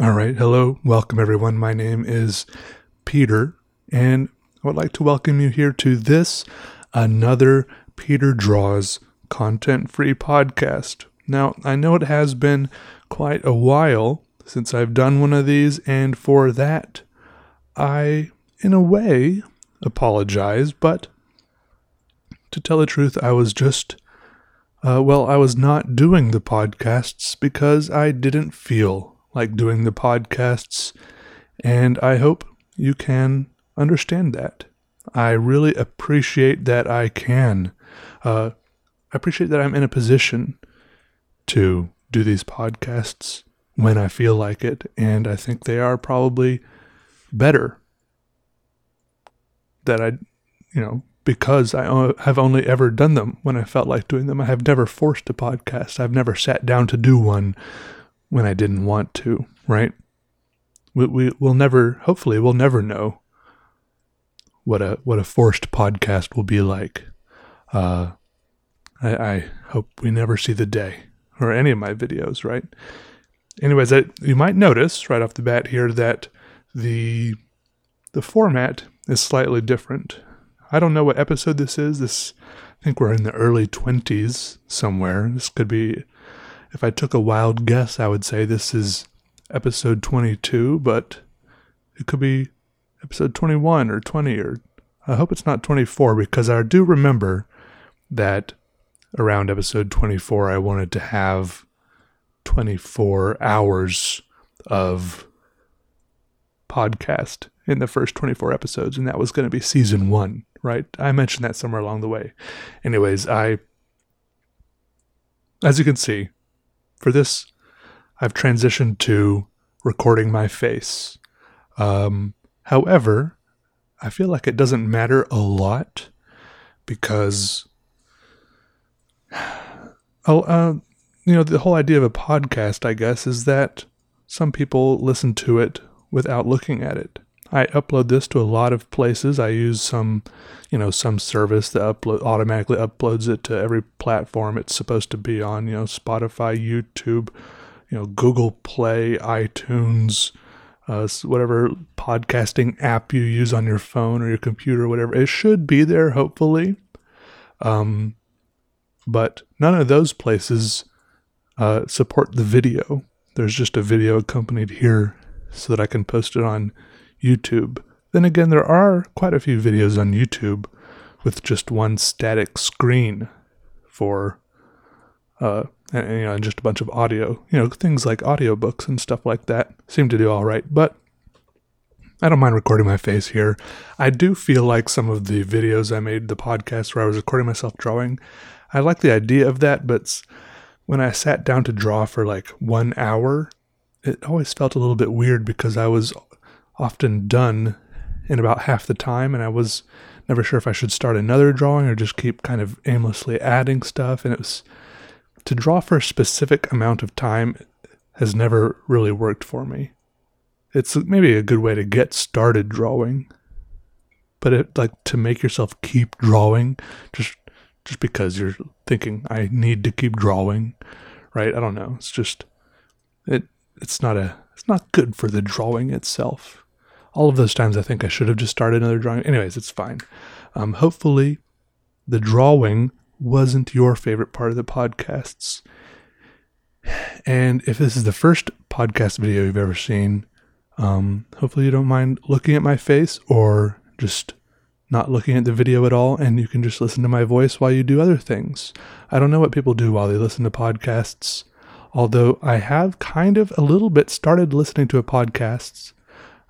All right. Hello. Welcome, everyone. My name is Peter, and I would like to welcome you here to this, another Peter Draws content free podcast. Now, I know it has been quite a while since I've done one of these, and for that, I, in a way, apologize, but to tell the truth, I was just, uh, well, I was not doing the podcasts because I didn't feel like doing the podcasts, and I hope you can understand that. I really appreciate that I can. Uh, I appreciate that I'm in a position to do these podcasts when I feel like it, and I think they are probably better that I, you know, because I have only ever done them when I felt like doing them. I have never forced a podcast. I've never sat down to do one when I didn't want to, right? We, we will never, hopefully, we'll never know what a what a forced podcast will be like. Uh, I, I hope we never see the day or any of my videos, right? Anyways, I, you might notice right off the bat here that the the format is slightly different. I don't know what episode this is. This I think we're in the early 20s somewhere. This could be if I took a wild guess, I would say this is episode 22, but it could be episode 21 or 20 or I hope it's not 24 because I do remember that around episode 24 I wanted to have 24 hours of podcast in the first 24 episodes and that was going to be season 1, right? I mentioned that somewhere along the way. Anyways, I as you can see, for this, I've transitioned to recording my face. Um, however, I feel like it doesn't matter a lot because, oh, uh, you know, the whole idea of a podcast, I guess, is that some people listen to it without looking at it. I upload this to a lot of places. I use some, you know, some service that upload automatically uploads it to every platform it's supposed to be on. You know, Spotify, YouTube, you know, Google Play, iTunes, uh, whatever podcasting app you use on your phone or your computer, whatever. It should be there, hopefully. Um, but none of those places uh, support the video. There's just a video accompanied here so that I can post it on YouTube. Then again, there are quite a few videos on YouTube with just one static screen for, uh, and, you know, and just a bunch of audio. You know, things like audiobooks and stuff like that seem to do all right. But I don't mind recording my face here. I do feel like some of the videos I made, the podcast where I was recording myself drawing, I like the idea of that, but when I sat down to draw for like one hour, it always felt a little bit weird because I was often done in about half the time, and I was never sure if I should start another drawing or just keep kind of aimlessly adding stuff. And it was to draw for a specific amount of time has never really worked for me. It's maybe a good way to get started drawing, but it like to make yourself keep drawing just just because you're thinking I need to keep drawing, right? I don't know. It's just it it's not a it's not good for the drawing itself all of those times I think I should have just started another drawing. Anyways, it's fine. Um, hopefully, the drawing wasn't your favorite part of the podcasts. And if this is the first podcast video you've ever seen, um, hopefully you don't mind looking at my face or just not looking at the video at all, and you can just listen to my voice while you do other things. I don't know what people do while they listen to podcasts, although I have kind of a little bit started listening to a podcasts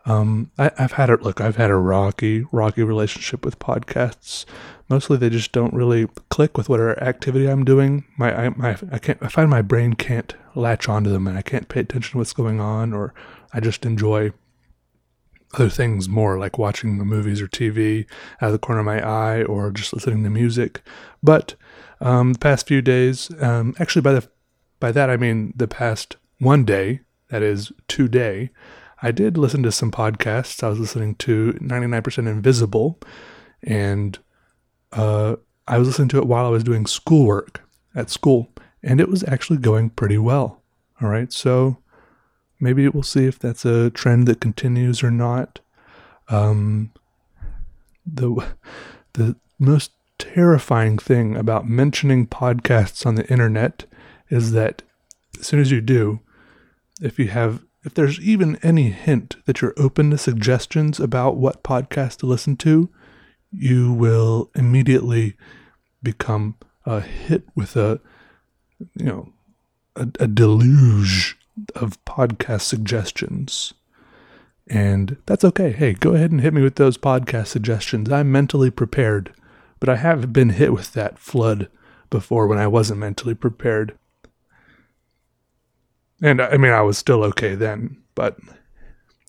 um, I, have had it. Look, I've had a rocky, rocky relationship with podcasts. Mostly, they just don't really click with whatever activity I'm doing. My, I, my, I can't. I find my brain can't latch onto them, and I can't pay attention to what's going on, or I just enjoy other things more, like watching the movies or TV out of the corner of my eye, or just listening to music. But um, the past few days, um, actually, by the by that I mean the past one day, that is today. I did listen to some podcasts. I was listening to 99% Invisible, and uh, I was listening to it while I was doing schoolwork at school, and it was actually going pretty well. All right, so maybe we'll see if that's a trend that continues or not. Um, the the most terrifying thing about mentioning podcasts on the internet is that as soon as you do, if you have if there's even any hint that you're open to suggestions about what podcast to listen to, you will immediately become a hit with a you know a, a deluge of podcast suggestions. And that's okay. Hey, go ahead and hit me with those podcast suggestions. I'm mentally prepared, but I have been hit with that flood before when I wasn't mentally prepared. And I mean, I was still okay then. But,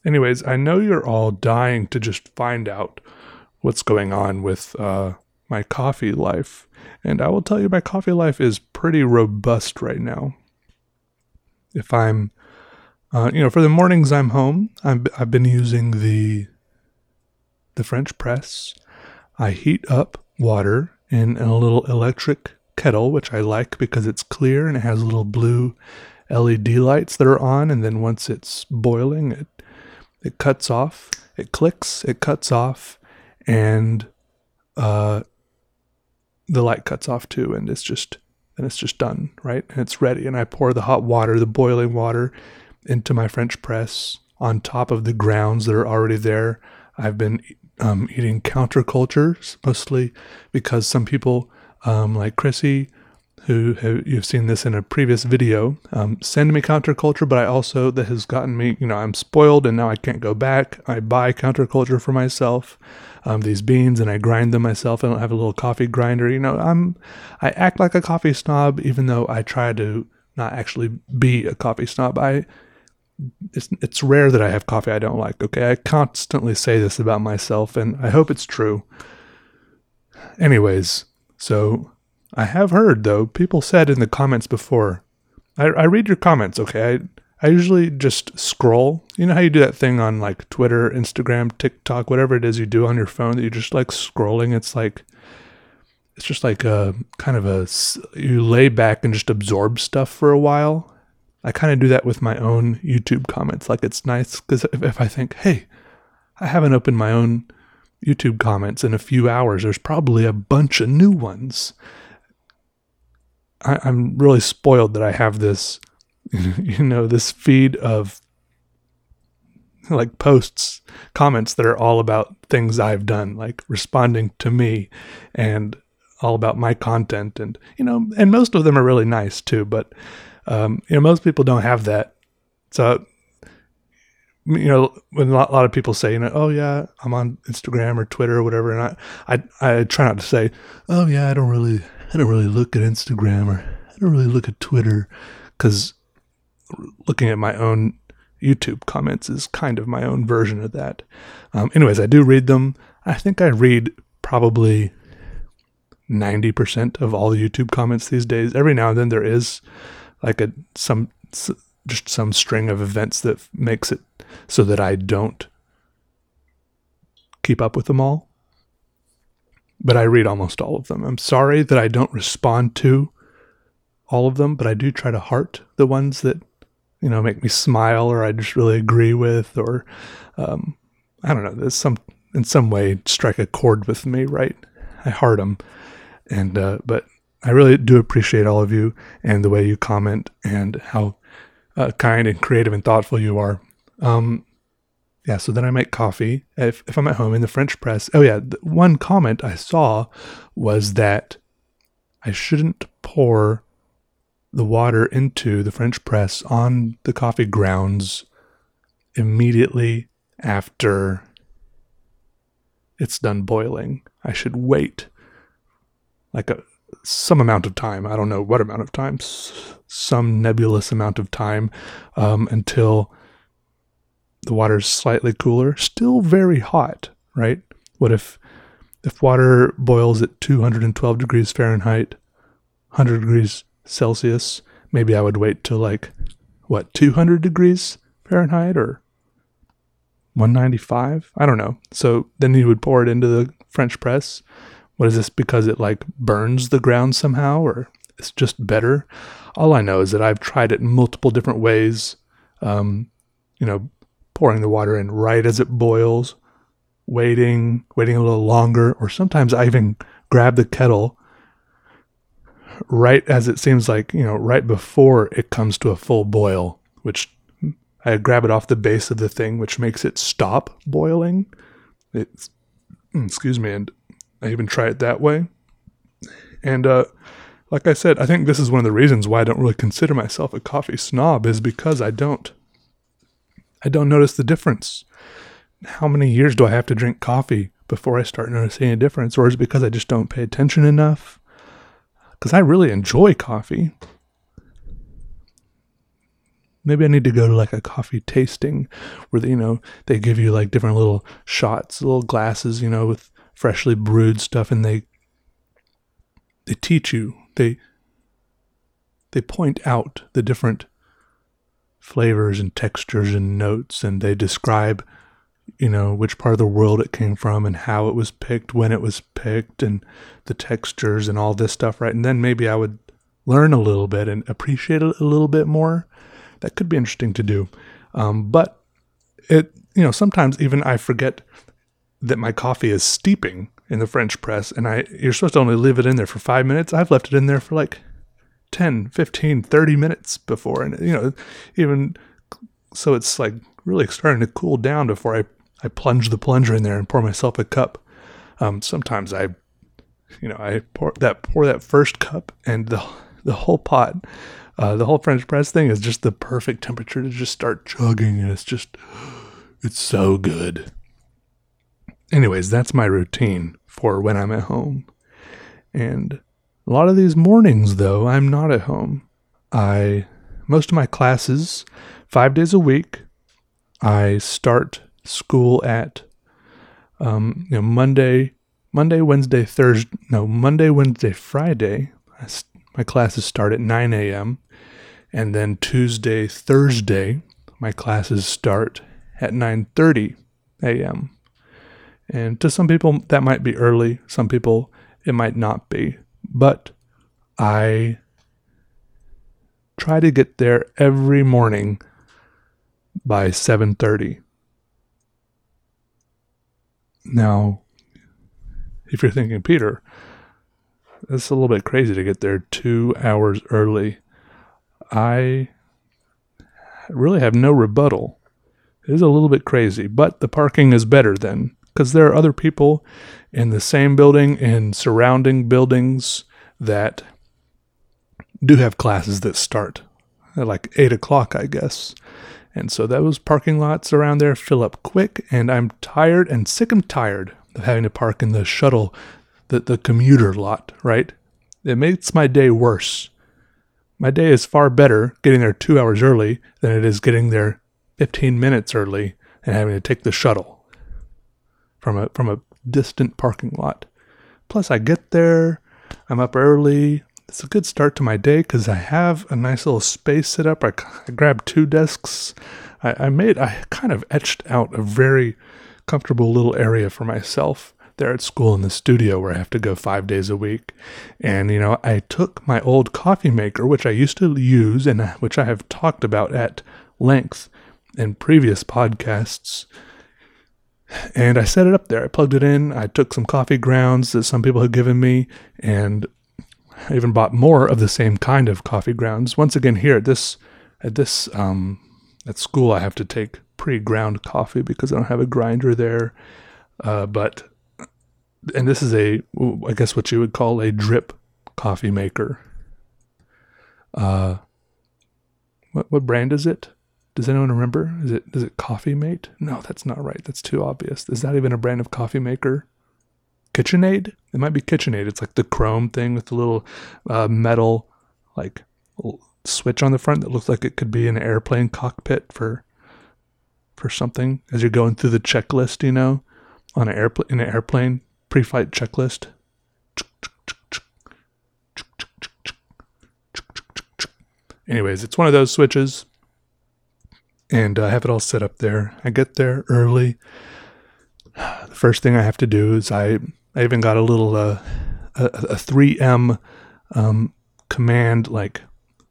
anyways, I know you're all dying to just find out what's going on with uh, my coffee life. And I will tell you, my coffee life is pretty robust right now. If I'm, uh, you know, for the mornings I'm home, I'm, I've been using the the French press. I heat up water in a little electric kettle, which I like because it's clear and it has a little blue LED lights that are on, and then once it's boiling, it it cuts off, it clicks, it cuts off, and uh, the light cuts off too, and it's just and it's just done, right? And it's ready. And I pour the hot water, the boiling water, into my French press on top of the grounds that are already there. I've been um, eating countercultures mostly because some people, um, like Chrissy, who have, you've seen this in a previous video, um, send me counterculture, but I also, that has gotten me, you know, I'm spoiled and now I can't go back. I buy counterculture for myself, um, these beans, and I grind them myself. I don't have a little coffee grinder. You know, I'm, I act like a coffee snob, even though I try to not actually be a coffee snob. I, it's, it's rare that I have coffee I don't like. Okay. I constantly say this about myself and I hope it's true. Anyways, so I have heard though, people said in the comments before. I, I read your comments, okay? I I usually just scroll. You know how you do that thing on like Twitter, Instagram, TikTok, whatever it is you do on your phone that you just like scrolling. It's like it's just like a kind of a you lay back and just absorb stuff for a while. I kind of do that with my own YouTube comments. Like it's nice because if, if I think, hey, I haven't opened my own YouTube comments in a few hours, there's probably a bunch of new ones. I, I'm really spoiled that I have this, you know, this feed of like posts, comments that are all about things I've done, like responding to me and all about my content. And, you know, and most of them are really nice too, but, um, you know, most people don't have that. So, you know, when a lot, a lot, of people say, you know, oh yeah, I'm on Instagram or Twitter or whatever, and I, I, I try not to say, oh yeah, I don't really, I don't really look at Instagram or I don't really look at Twitter, because looking at my own YouTube comments is kind of my own version of that. Um, anyways, I do read them. I think I read probably 90% of all the YouTube comments these days. Every now and then there is like a some just some string of events that makes it so that I don't keep up with them all. But I read almost all of them. I'm sorry that I don't respond to all of them, but I do try to heart the ones that you know make me smile or I just really agree with, or um, I don't know. There's some in some way strike a chord with me, right? I heart them, and uh, but I really do appreciate all of you and the way you comment and how uh, kind and creative and thoughtful you are. Um, yeah, so then I make coffee if, if I'm at home in the French press. Oh, yeah, one comment I saw was that I shouldn't pour the water into the French press on the coffee grounds immediately after it's done boiling. I should wait like a some amount of time. I don't know what amount of time, some nebulous amount of time um, until the water's slightly cooler. Still very hot, right? What if if water boils at 212 degrees Fahrenheit, 100 degrees Celsius? Maybe I would wait till like what 200 degrees Fahrenheit or 195. I don't know. So then you would pour it into the French press what is this because it like burns the ground somehow or it's just better? All I know is that I've tried it multiple different ways. Um, you know, pouring the water in right as it boils, waiting, waiting a little longer, or sometimes I even grab the kettle right as it seems like, you know, right before it comes to a full boil, which I grab it off the base of the thing, which makes it stop boiling. It's, excuse me, and I even try it that way. And uh, like I said, I think this is one of the reasons why I don't really consider myself a coffee snob is because I don't. I don't notice the difference. How many years do I have to drink coffee before I start noticing a difference? Or is it because I just don't pay attention enough? Because I really enjoy coffee. Maybe I need to go to like a coffee tasting where, they, you know, they give you like different little shots, little glasses, you know, with freshly brewed stuff and they they teach you they they point out the different flavors and textures and notes and they describe you know which part of the world it came from and how it was picked when it was picked and the textures and all this stuff right? And then maybe i would learn a little bit and appreciate it a little bit more. That could be interesting to do. Um, but it you know sometimes even i forget that my coffee is steeping in the French press, and I you're supposed to only leave it in there for five minutes. I've left it in there for like 10, 15, 30 minutes before, and you know, even so, it's like really starting to cool down before I I plunge the plunger in there and pour myself a cup. Um, sometimes I, you know, I pour that pour that first cup, and the the whole pot, uh, the whole French press thing is just the perfect temperature to just start chugging, and it's just, it's so good. Anyways, that's my routine for when I'm at home. And a lot of these mornings, though, I'm not at home. I, most of my classes, five days a week, I start school at, um, you know, Monday, Monday, Wednesday, Thursday, no, Monday, Wednesday, Friday. my classes start at 9 a.m. And then Tuesday, Thursday, my classes start at 9:30 a.m. And to some people, that might be early. Some people, it might not be. But I try to get there every morning by 7:30. Now, if you're thinking, Peter, it's a little bit crazy to get there two hours early. I really have no rebuttal. It is a little bit crazy, but the parking is better than because there are other people in the same building and surrounding buildings that do have classes that start at like eight o'clock, I guess. And so those parking lots around there fill up quick, and I'm tired and sick and tired of having to park in the shuttle, the, the commuter lot, right? It makes my day worse. My day is far better getting there two hours early than it is getting there 15 minutes early and having to take the shuttle from a from a distant parking lot. Plus, I get there, I'm up early. It's a good start to my day because I have a nice little space set up. I, I grabbed two desks. I, I made, I kind of etched out a very comfortable little area for myself there at school in the studio where I have to go five days a week. And, you know, I took my old coffee maker, which I used to use and uh, which I have talked about at length in previous podcasts, and I set it up there. I plugged it in. I took some coffee grounds that some people had given me, and I even bought more of the same kind of coffee grounds. Once again, here at this at this um, at school, I have to take pre-ground coffee because I don't have a grinder there. Uh, but and this is a I guess what you would call a drip coffee maker. Uh, what what brand is it? Does anyone remember? Is it is it Coffee Mate? No, that's not right. That's too obvious. Is that even a brand of coffee maker? KitchenAid? It might be KitchenAid. It's like the chrome thing with the little uh, metal like switch on the front that looks like it could be an airplane cockpit for for something as you're going through the checklist, you know, on an airplane in an airplane pre-flight checklist. Anyways, it's one of those switches and I have it all set up there. I get there early. The first thing I have to do is I I even got a little uh, a, a 3M um, command like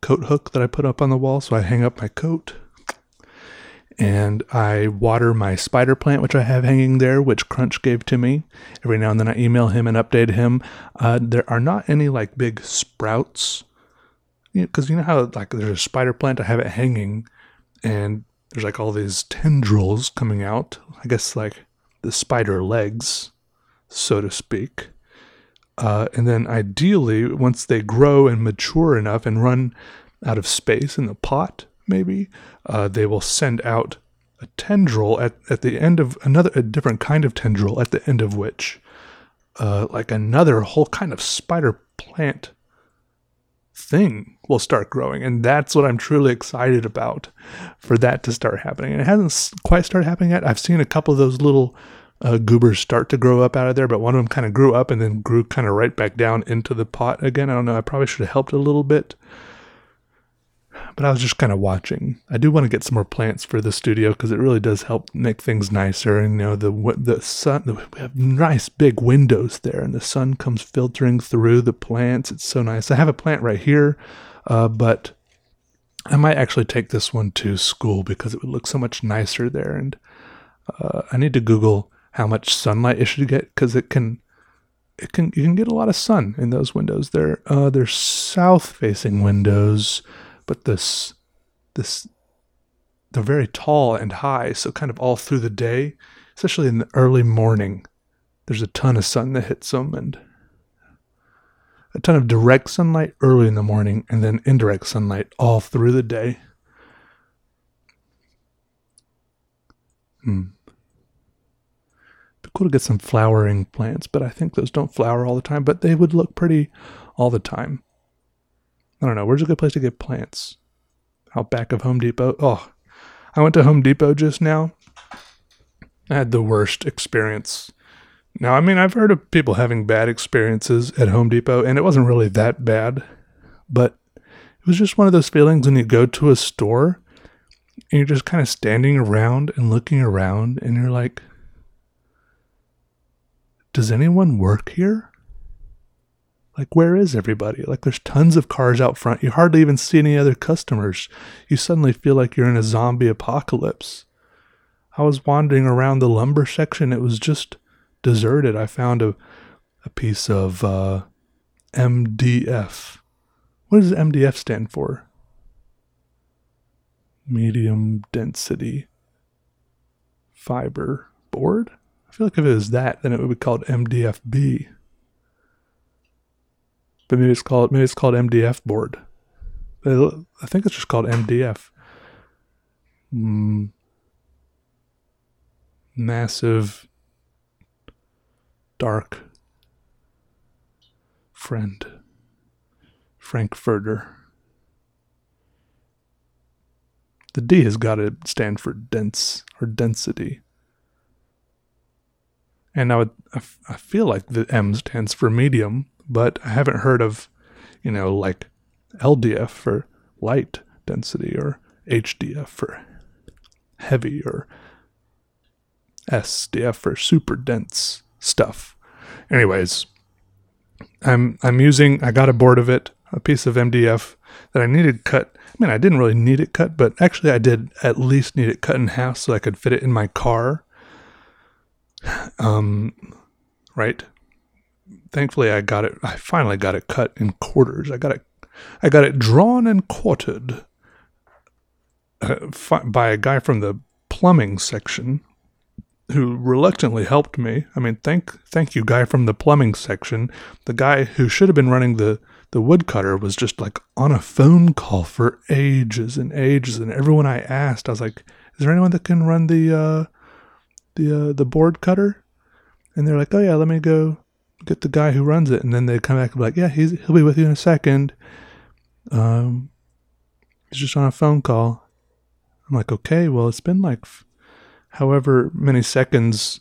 coat hook that I put up on the wall, so I hang up my coat. and I water my spider plant, which I have hanging there, which Crunch gave to me. Every now and then I email him and update him. Uh, there are not any like big sprouts, because you, know, you know how like there's a spider plant, I have it hanging, and there's like all these tendrils coming out. I guess like the spider legs, so to speak. Uh, and then ideally, once they grow and mature enough and run out of space in the pot, maybe, uh, they will send out a tendril at, at the end of another, a different kind of tendril at the end of which, uh, like another whole kind of spider plant thing will start growing. And that's what I'm truly excited about for that to start happening. And it hasn't quite started happening yet. I've seen a couple of those little uh, goobers start to grow up out of there, but one of them kind of grew up and then grew kind of right back down into the pot again. I don't know. I probably should have helped a little bit but I was just kind of watching. I do want to get some more plants for the studio because it really does help make things nicer. And you know, the the sun, we have nice big windows there, and the sun comes filtering through the plants. It's so nice. I have a plant right here, uh, but I might actually take this one to school because it would look so much nicer there. And uh, I need to Google how much sunlight it should get because it can it can you can get a lot of sun in those windows. They're uh, they're south facing windows but this this they're very tall and high, so kind of all through the day, especially in the early morning, there's a ton of sun that hits them and a ton of direct sunlight early in the morning and then indirect sunlight all through the day. Hmm. Be cool to get some flowering plants, but I think those don't flower all the time, but they would look pretty all the time. I don't know. Where's a good place to get plants? Out back of Home Depot. Oh, I went to Home Depot just now. I had the worst experience. Now, I mean, I've heard of people having bad experiences at Home Depot, and it wasn't really that bad, but it was just one of those feelings when you go to a store and you're just kind of standing around and looking around, and you're like, does anyone work here? Like, where is everybody? Like, there's tons of cars out front. You hardly even see any other customers. You suddenly feel like you're in a zombie apocalypse. I was wandering around the lumber section. It was just deserted. I found a, a piece of uh, MDF. What does MDF stand for? Medium density fiber board? I feel like if it was that, then it would be called MDFB but maybe it's called maybe it's called MDF board. I think it's just called MDF. Mm. Massive, dark friend, Frankfurter. The D has got to stand for dense or density. And I would, I feel like the M stands for medium, but I haven't heard of, you know, like LDF for light density or HDF for heavy or SDF for super dense stuff. Anyways, I'm I'm using I got a board of it, a piece of MDF that I needed cut. I mean, I didn't really need it cut, but actually I did at least need it cut in half so I could fit it in my car. Um right? Thankfully I got it. I finally got it cut in quarters. I got it. I got it drawn and quartered uh, by a guy from the plumbing section who reluctantly helped me. I mean, thank thank you, guy from the plumbing section. The guy who should have been running the the woodcutter was just like on a phone call for ages and ages. And everyone I asked, I was like, "Is there anyone that can run the uh, the uh, the board cutter?" And they're like, "Oh yeah, let me go get the guy who runs it, and then they come back and be like, yeah, he's he'll be with you in a second. Um, he's just on a phone call. I'm like, okay, well, it's been like, however many seconds,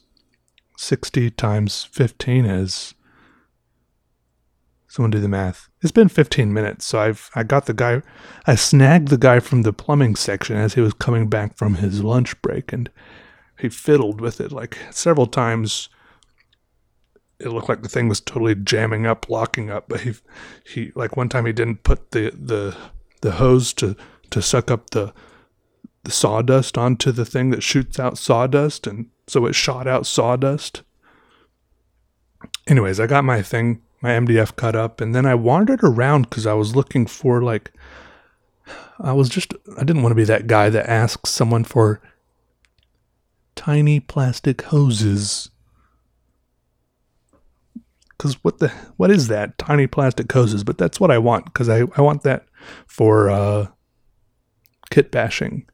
sixty times fifteen is. Someone do the math. It's been 15 minutes, so I've I got the guy, I snagged the guy from the plumbing section as he was coming back from his lunch break, and he fiddled with it like several times it looked like the thing was totally jamming up, locking up. But he, he like one time he didn't put the the the hose to to suck up the the sawdust onto the thing that shoots out sawdust, and so it shot out sawdust. Anyways, I got my thing, my MDF cut up, and then I wandered around because I was looking for like, I was just, I didn't want to be that guy that asks someone for tiny plastic hoses. Because what the, what is that? Tiny plastic hoses, but that's what I want because I, I want that for uh, kit bashing.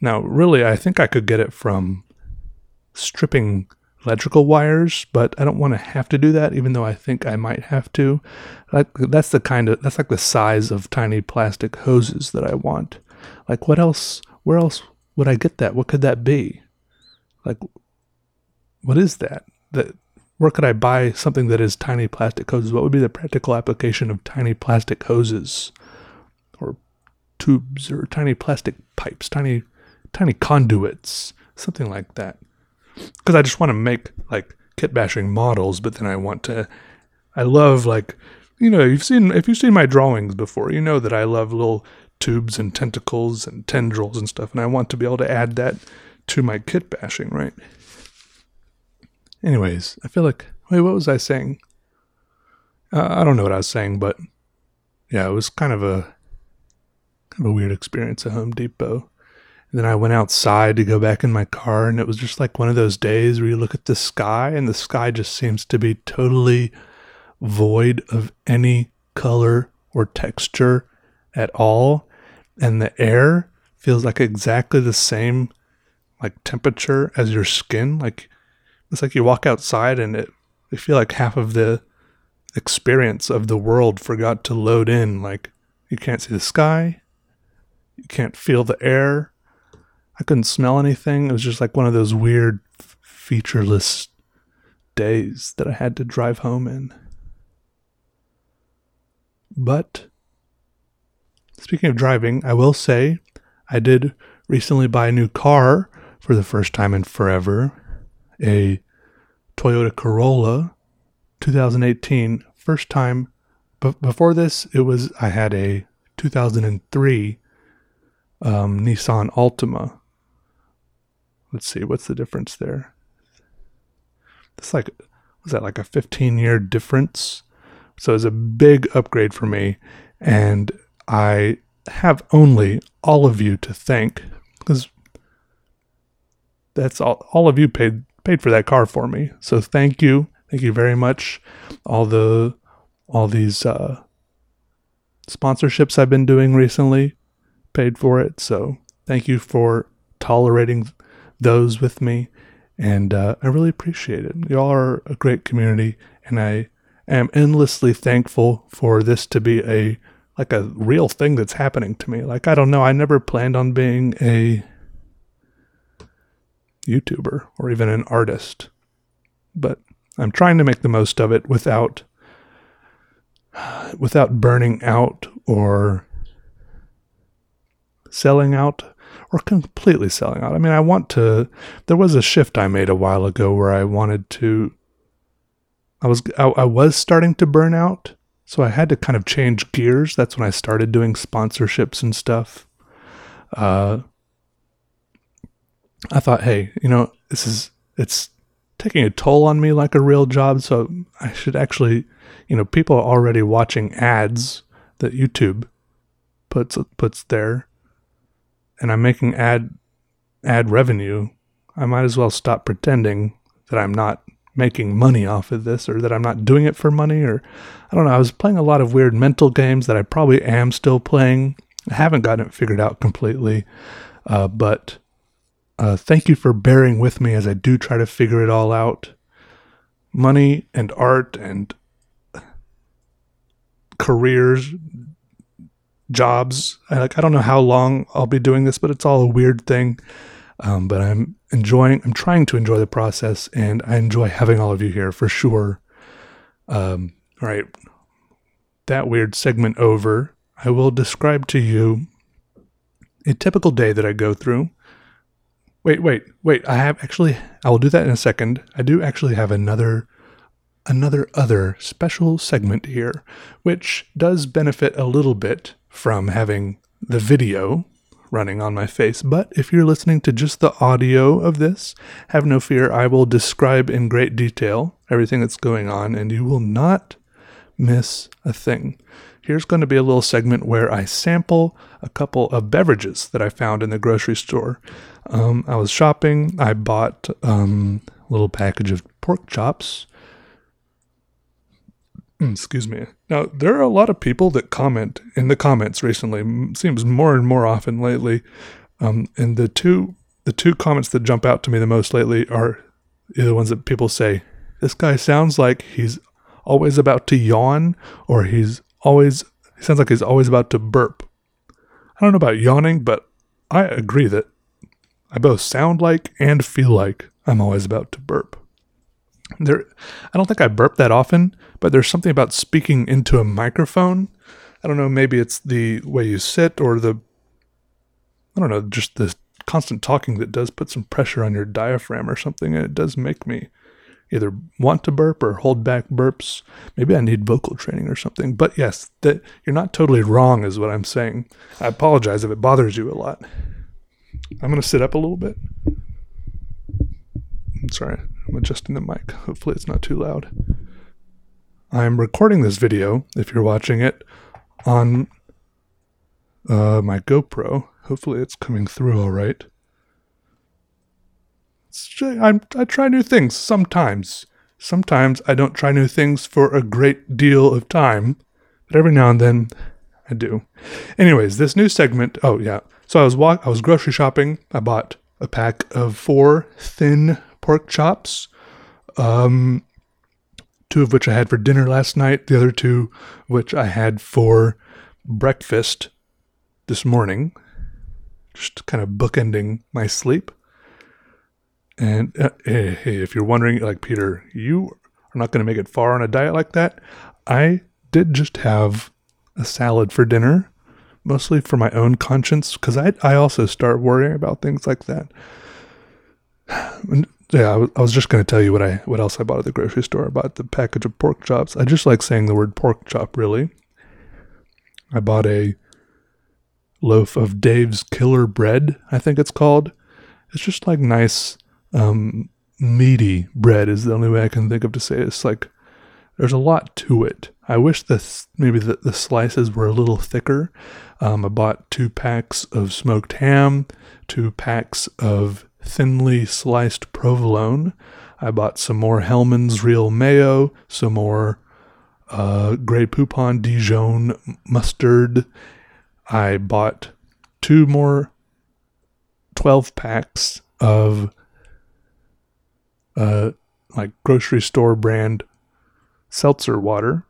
Now, really, I think I could get it from stripping electrical wires, but I don't want to have to do that, even though I think I might have to. Like that's the kind of that's like the size of tiny plastic hoses that I want. Like what else? Where else would I get that? What could that be? Like what is that? That where could I buy something that is tiny plastic hoses? What would be the practical application of tiny plastic hoses or tubes or tiny plastic pipes, tiny tiny conduits, something like that? because I just want to make like kit bashing models, but then I want to. I love like you know you've seen if you've seen my drawings before, you know that I love little tubes and tentacles and tendrils and stuff, and I want to be able to add that to my kit bashing, right? Anyways, I feel like wait, what was I saying? Uh, I don't know what I was saying, but yeah, it was kind of a kind of a weird experience at Home Depot. And then I went outside to go back in my car, and it was just like one of those days where you look at the sky, and the sky just seems to be totally void of any color or texture at all. And the air feels like exactly the same like temperature as your skin. Like it's like you walk outside and it I feel like half of the experience of the world forgot to load in. Like you can't see the sky, you can't feel the air, I couldn't smell anything. It was just like one of those weird, featureless days that I had to drive home in. But speaking of driving, I will say I did recently buy a new car for the first time in forever a Toyota Corolla 2018. First time, but before this, it was I had a 2003 um, Nissan Altima let's see, what's the difference there? It's like, was that like a 15 year difference? So it's a big upgrade for me. And I have only all of you to thank because that's all, all of you paid, paid for that car for me. So thank you. Thank you very much. All the, all these, uh, sponsorships I've been doing recently paid for it. So thank you for tolerating those with me, and uh, I really appreciate it. Y'all are a great community, and I am endlessly thankful for this to be a like a real thing that's happening to me. Like I don't know, I never planned on being a YouTuber or even an artist, but I'm trying to make the most of it without without burning out or selling out or completely selling out. I mean, I want to. There was a shift I made a while ago where I wanted to. I was I, I was starting to burn out, so I had to kind of change gears. That's when I started doing sponsorships and stuff. Uh, I thought, hey, you know, this is it's taking a toll on me like a real job, so I should actually, you know, people are already watching ads that YouTube puts puts there and I'm making ad ad revenue, I might as well stop pretending that I'm not making money off of this or that I'm not doing it for money or I don't know. I was playing a lot of weird mental games that I probably am still playing. I haven't gotten it figured out completely, uh, but uh, thank you for bearing with me as I do try to figure it all out. Money and art and careers jobs. I, like I don't know how long I'll be doing this, but it's all a weird thing. Um, but I'm enjoying. I'm trying to enjoy the process, and I enjoy having all of you here for sure. Um, all right, that weird segment over. I will describe to you a typical day that I go through. Wait, wait, wait. I have actually. I will do that in a second. I do actually have another another other special segment here, which does benefit a little bit from having the video running on my face. But if you're listening to just the audio of this, have no fear. I will describe in great detail everything that's going on, and you will not miss a thing. Here's going to be a little segment where I sample a couple of beverages that I found in the grocery store. Um, I was shopping. I bought um, a little package of pork chops. Mm, excuse me. Now, there are a lot of people that comment in the comments recently. Seems more and more often lately. Um, and the two the two comments that jump out to me the most lately are the ones that people say, "This guy sounds like he's always about to yawn, or he's always he sounds like he's always about to burp." I don't know about yawning, but I agree that I both sound like and feel like I'm always about to burp. There, I don't think I burp that often, but there's something about speaking into a microphone. I don't know, maybe it's the way you sit or the, I don't know, just the constant talking that does put some pressure on your diaphragm or something, and it does make me either want to burp or hold back burps. Maybe I need vocal training or something. But yes, that you're not totally wrong is what I'm saying. I apologize if it bothers you a lot. I'm going to sit up a little bit. I'm Sorry, I'm adjusting the mic. Hopefully, it's not too loud. I'm recording this video, if you're watching it, on uh, my GoPro. Hopefully, it's coming through all right. I, I try new things sometimes. Sometimes I don't try new things for a great deal of time, but every now and then I do. Anyways, this new segment. Oh yeah, so I was walk. I was grocery shopping. I bought a pack of four thin pork chops, um, two of which I had for dinner last night. The other two, which I had for breakfast this morning. Just kind of bookending my sleep. And uh, hey, if you're wondering, like Peter, you are not going to make it far on a diet like that. I did just have a salad for dinner, mostly for my own conscience, because I I also start worrying about things like that. And yeah, I was, I was just going to tell you what I what else I bought at the grocery store. I bought the package of pork chops. I just like saying the word pork chop. Really, I bought a loaf of Dave's Killer Bread. I think it's called. It's just like nice um, meaty bread is the only way I can think of to say it. It's like there's a lot to it. I wish this maybe the, the slices were a little thicker. Um, I bought two packs of smoked ham, two packs of thinly sliced provolone. I bought some more Hellmann's real mayo, some more uh, Grey Poupon Dijon mustard. I bought two more 12 packs of uh, like grocery store brand seltzer water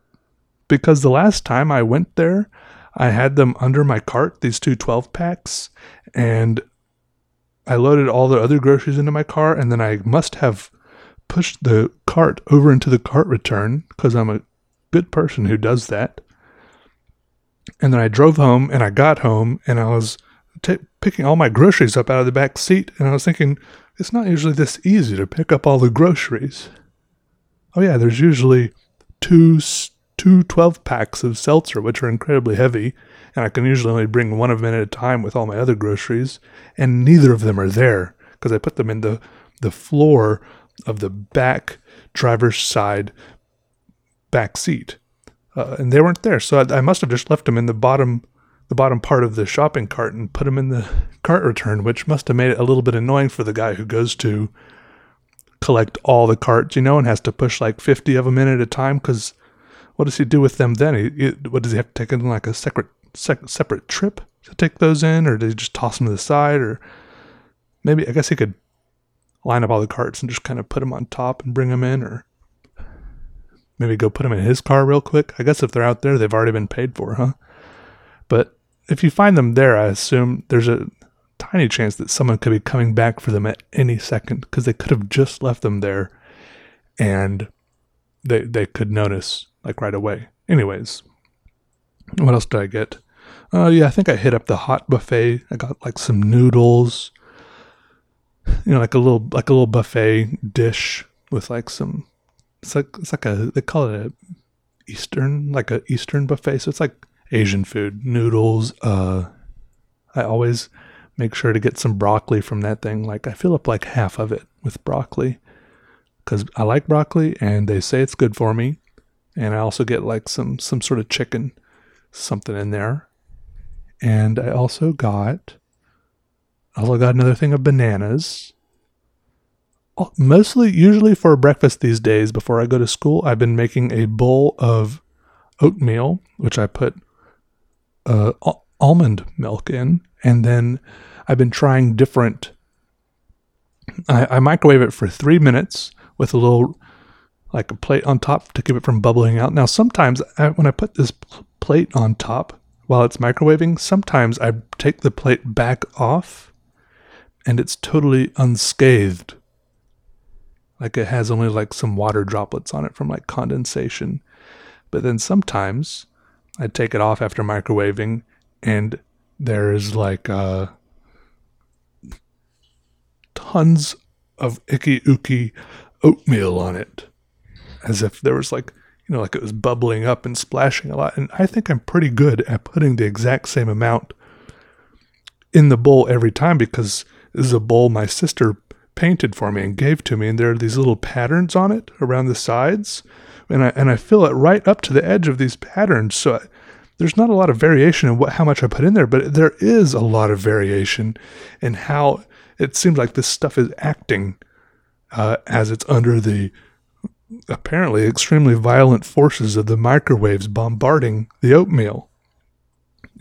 because the last time I went there, I had them under my cart, these two 12 packs, and I loaded all the other groceries into my car, and then I must have pushed the cart over into the cart return because I'm a good person who does that. And then I drove home and I got home and I was t- picking all my groceries up out of the back seat, and I was thinking, it's not usually this easy to pick up all the groceries. Oh, yeah, there's usually two, two 12 packs of seltzer, which are incredibly heavy, and I can usually only bring one of them at a time with all my other groceries, and neither of them are there because I put them in the, the floor of the back driver's side back seat. Uh, and they weren't there, so I, I must have just left them in the bottom the bottom part of the shopping cart and put them in the cart return, which must have made it a little bit annoying for the guy who goes to collect all the carts, you know, and has to push like 50 of them in at a time. Because what does he do with them then? He, he, what does he have to take in like a separate sec, separate trip to take those in, or does he just toss them to the side, or maybe I guess he could line up all the carts and just kind of put them on top and bring them in, or maybe go put them in his car real quick. I guess if they're out there, they've already been paid for, huh? But if you find them there, I assume there's a tiny chance that someone could be coming back for them at any second because they could have just left them there and they they could notice like right away. Anyways, what else did I get? Oh uh, yeah, I think I hit up the hot buffet. I got like some noodles, you know, like a little like a little buffet dish with like some. It's like it's like a they call it a Eastern like a Eastern buffet. So it's like Asian food, noodles. Uh, I always make sure to get some broccoli from that thing. Like I fill up like half of it with broccoli because I like broccoli and they say it's good for me. And I also get like some some sort of chicken, something in there. And I also got I also got another thing of bananas. Mostly, usually for breakfast these days before I go to school, I've been making a bowl of oatmeal, which I put uh, almond milk in, and then I've been trying different. I, I microwave it for three minutes with a little, like a plate on top to keep it from bubbling out. Now, sometimes I, when I put this plate on top while it's microwaving, sometimes I take the plate back off and it's totally unscathed. Like it has only like some water droplets on it from like condensation. But then sometimes I take it off after microwaving and there's like uh, tons of icky ooky oatmeal on it. As if there was like, you know, like it was bubbling up and splashing a lot. And I think I'm pretty good at putting the exact same amount in the bowl every time because this is a bowl my sister painted for me and gave to me. And there are these little patterns on it around the sides. And I, and I fill it right up to the edge of these patterns. So I, there's not a lot of variation in what, how much I put in there, but there is a lot of variation in how it seems like this stuff is acting uh, as it's under the apparently extremely violent forces of the microwaves bombarding the oatmeal.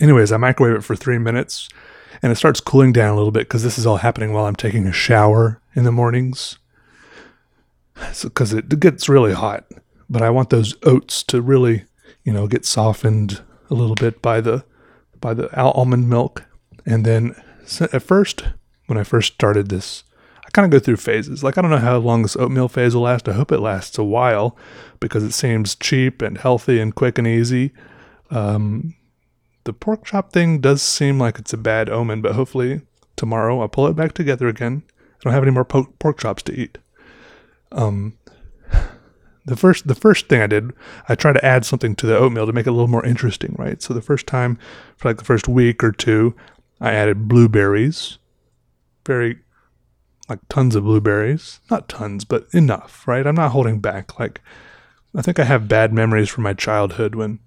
Anyways, I microwave it for three minutes and it starts cooling down a little bit because this is all happening while I'm taking a shower in the mornings. Because it gets really hot, but I want those oats to really, you know, get softened a little bit by the by the almond milk, and then at first, when I first started this, I kind of go through phases. Like I don't know how long this oatmeal phase will last. I hope it lasts a while because it seems cheap and healthy and quick and easy. Um, the pork chop thing does seem like it's a bad omen, but hopefully tomorrow I'll pull it back together again. I don't have any more po- pork chops to eat. Um, the first the first thing I did, I tried to add something to the oatmeal to make it a little more interesting, right? So the first time, for like the first week or two, I added blueberries, very like tons of blueberries, not tons, but enough, right? I'm not holding back. Like I think I have bad memories from my childhood when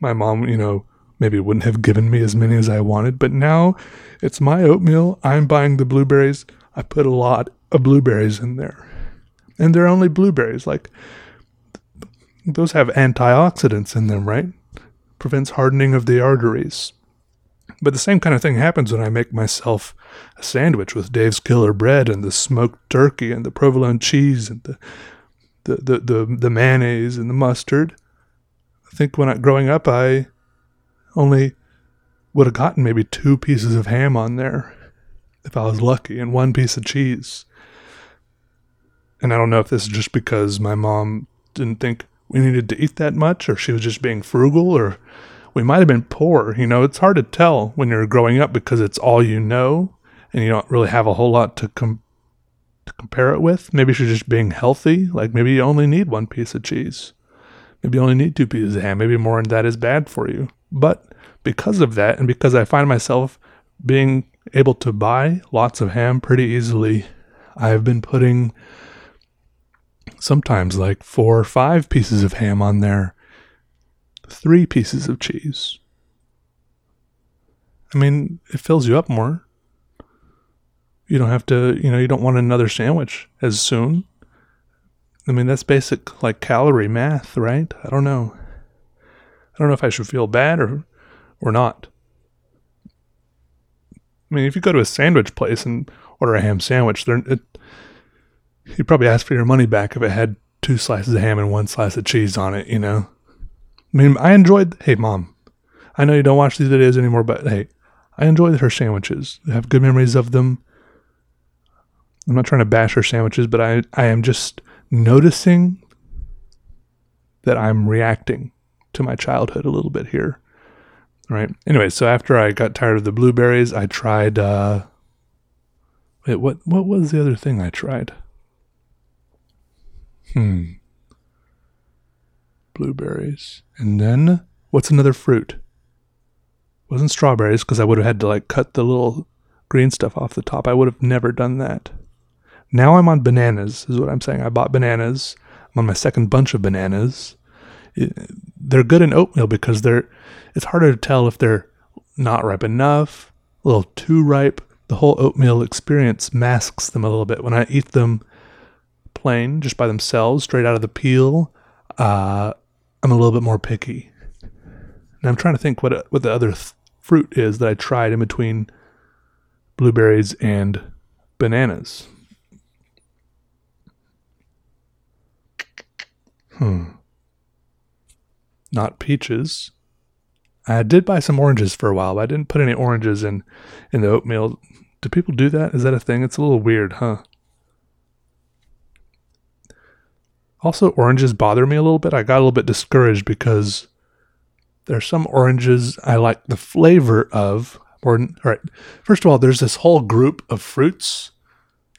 my mom, you know, maybe wouldn't have given me as many as I wanted. But now it's my oatmeal. I'm buying the blueberries. I put a lot of blueberries in there. And they're only blueberries. Like, those have antioxidants in them, right? Prevents hardening of the arteries. But the same kind of thing happens when I make myself a sandwich with Dave's Killer Bread and the smoked turkey and the provolone cheese and the the, the, the, the mayonnaise and the mustard. I think when I growing up I only would have gotten maybe two pieces of ham on there if I was lucky and one piece of cheese. And I don't know if this is just because my mom didn't think we needed to eat that much or she was just being frugal or we might have been poor. You know, it's hard to tell when you're growing up because it's all you know and you don't really have a whole lot to, com- to compare it with. Maybe she's just being healthy. Like maybe you only need one piece of cheese. Maybe you only need two pieces of ham. Maybe more than that is bad for you. But because of that, and because I find myself being able to buy lots of ham pretty easily, I've been putting sometimes like four or five pieces of ham on there, three pieces of cheese. I mean, it fills you up more. You don't have to, you know, you don't want another sandwich as soon. I mean, that's basic like calorie math, right? I don't know. I don't know if I should feel bad or or not. I mean, if you go to a sandwich place and order a ham sandwich, they're, it, you'd probably ask for your money back if it had two slices of ham and one slice of cheese on it, you know? I mean, I enjoyed, hey, mom, I know you don't watch these videos anymore, but hey, I enjoyed her sandwiches. I have good memories of them. I'm not trying to bash her sandwiches, but I, I am just noticing that I'm reacting to my childhood a little bit here. Right. Anyway, so after I got tired of the blueberries, I tried uh wait, what what was the other thing I tried? Hmm. Blueberries. And then what's another fruit? It wasn't strawberries because I would have had to like cut the little green stuff off the top. I would have never done that. Now I'm on bananas, is what I'm saying. I bought bananas. I'm on my second bunch of bananas. They're good in oatmeal because they're. It's harder to tell if they're not ripe enough, a little too ripe. The whole oatmeal experience masks them a little bit. When I eat them plain, just by themselves, straight out of the peel, uh, I'm a little bit more picky. And I'm trying to think what what the other th- fruit is that I tried in between blueberries and bananas. Hmm. Not peaches. I did buy some oranges for a while, but I didn't put any oranges in in the oatmeal. Do people do that? Is that a thing? It's a little weird, huh? Also, oranges bother me a little bit. I got a little bit discouraged because there's some oranges I like the flavor of. Or, all right, first of all, there's this whole group of fruits,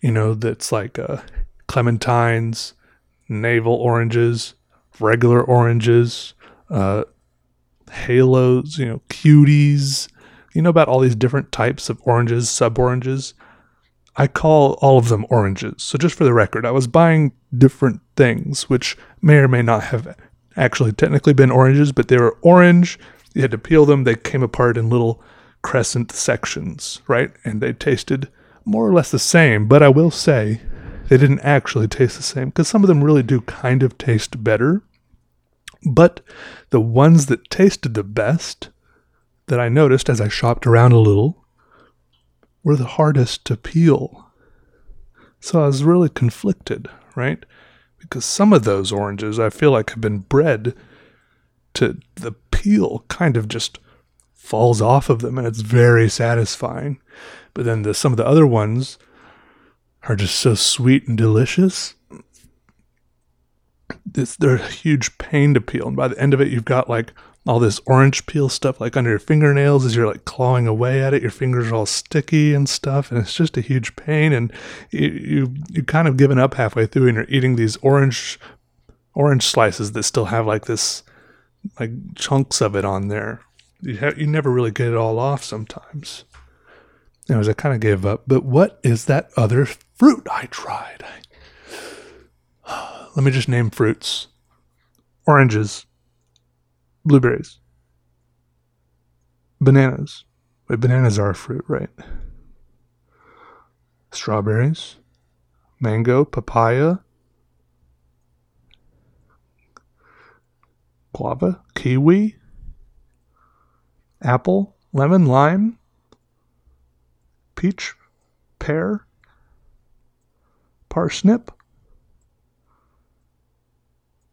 you know, that's like uh, clementines, navel oranges, regular oranges, uh, halos, you know, cuties. You know about all these different types of oranges, sub oranges. I call all of them oranges. So just for the record, I was buying different things, which may or may not have actually technically been oranges, but they were orange. You had to peel them. They came apart in little crescent sections, right? And they tasted more or less the same. But I will say they didn't actually taste the same because some of them really do kind of taste better. But the ones that tasted the best that I noticed as I shopped around a little were the hardest to peel. So I was really conflicted, right? Because some of those oranges I feel like have been bred to the peel kind of just falls off of them and it's very satisfying. But then the, some of the other ones are just so sweet and delicious. It's, they're a huge pain to peel. And by the end of it, you've got like all this orange peel stuff like under your fingernails as you're like clawing away at it. Your fingers are all sticky and stuff, and it's just a huge pain. And you you, you kind of given up halfway through, and you're eating these orange orange slices that still have like this like chunks of it on there. You you never really get it all off sometimes. Anyways, I kind of gave up. But what is that other fruit I tried? Let me just name fruits: oranges, blueberries, bananas. Wait, bananas are a fruit, right? Strawberries, mango, papaya, guava, kiwi, apple, lemon, lime, peach, pear, parsnip,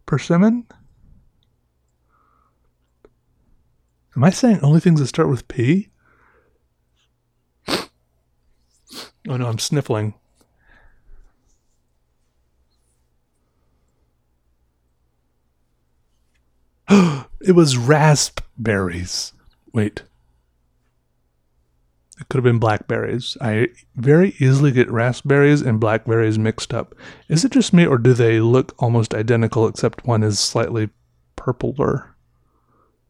persimmon, Am I saying only things that start with P? Oh no, I'm sniffling. it was raspberries. Wait. It could have been blackberries. I very easily get raspberries and blackberries mixed up. Is it just me, or do they look almost identical except one is slightly purpler?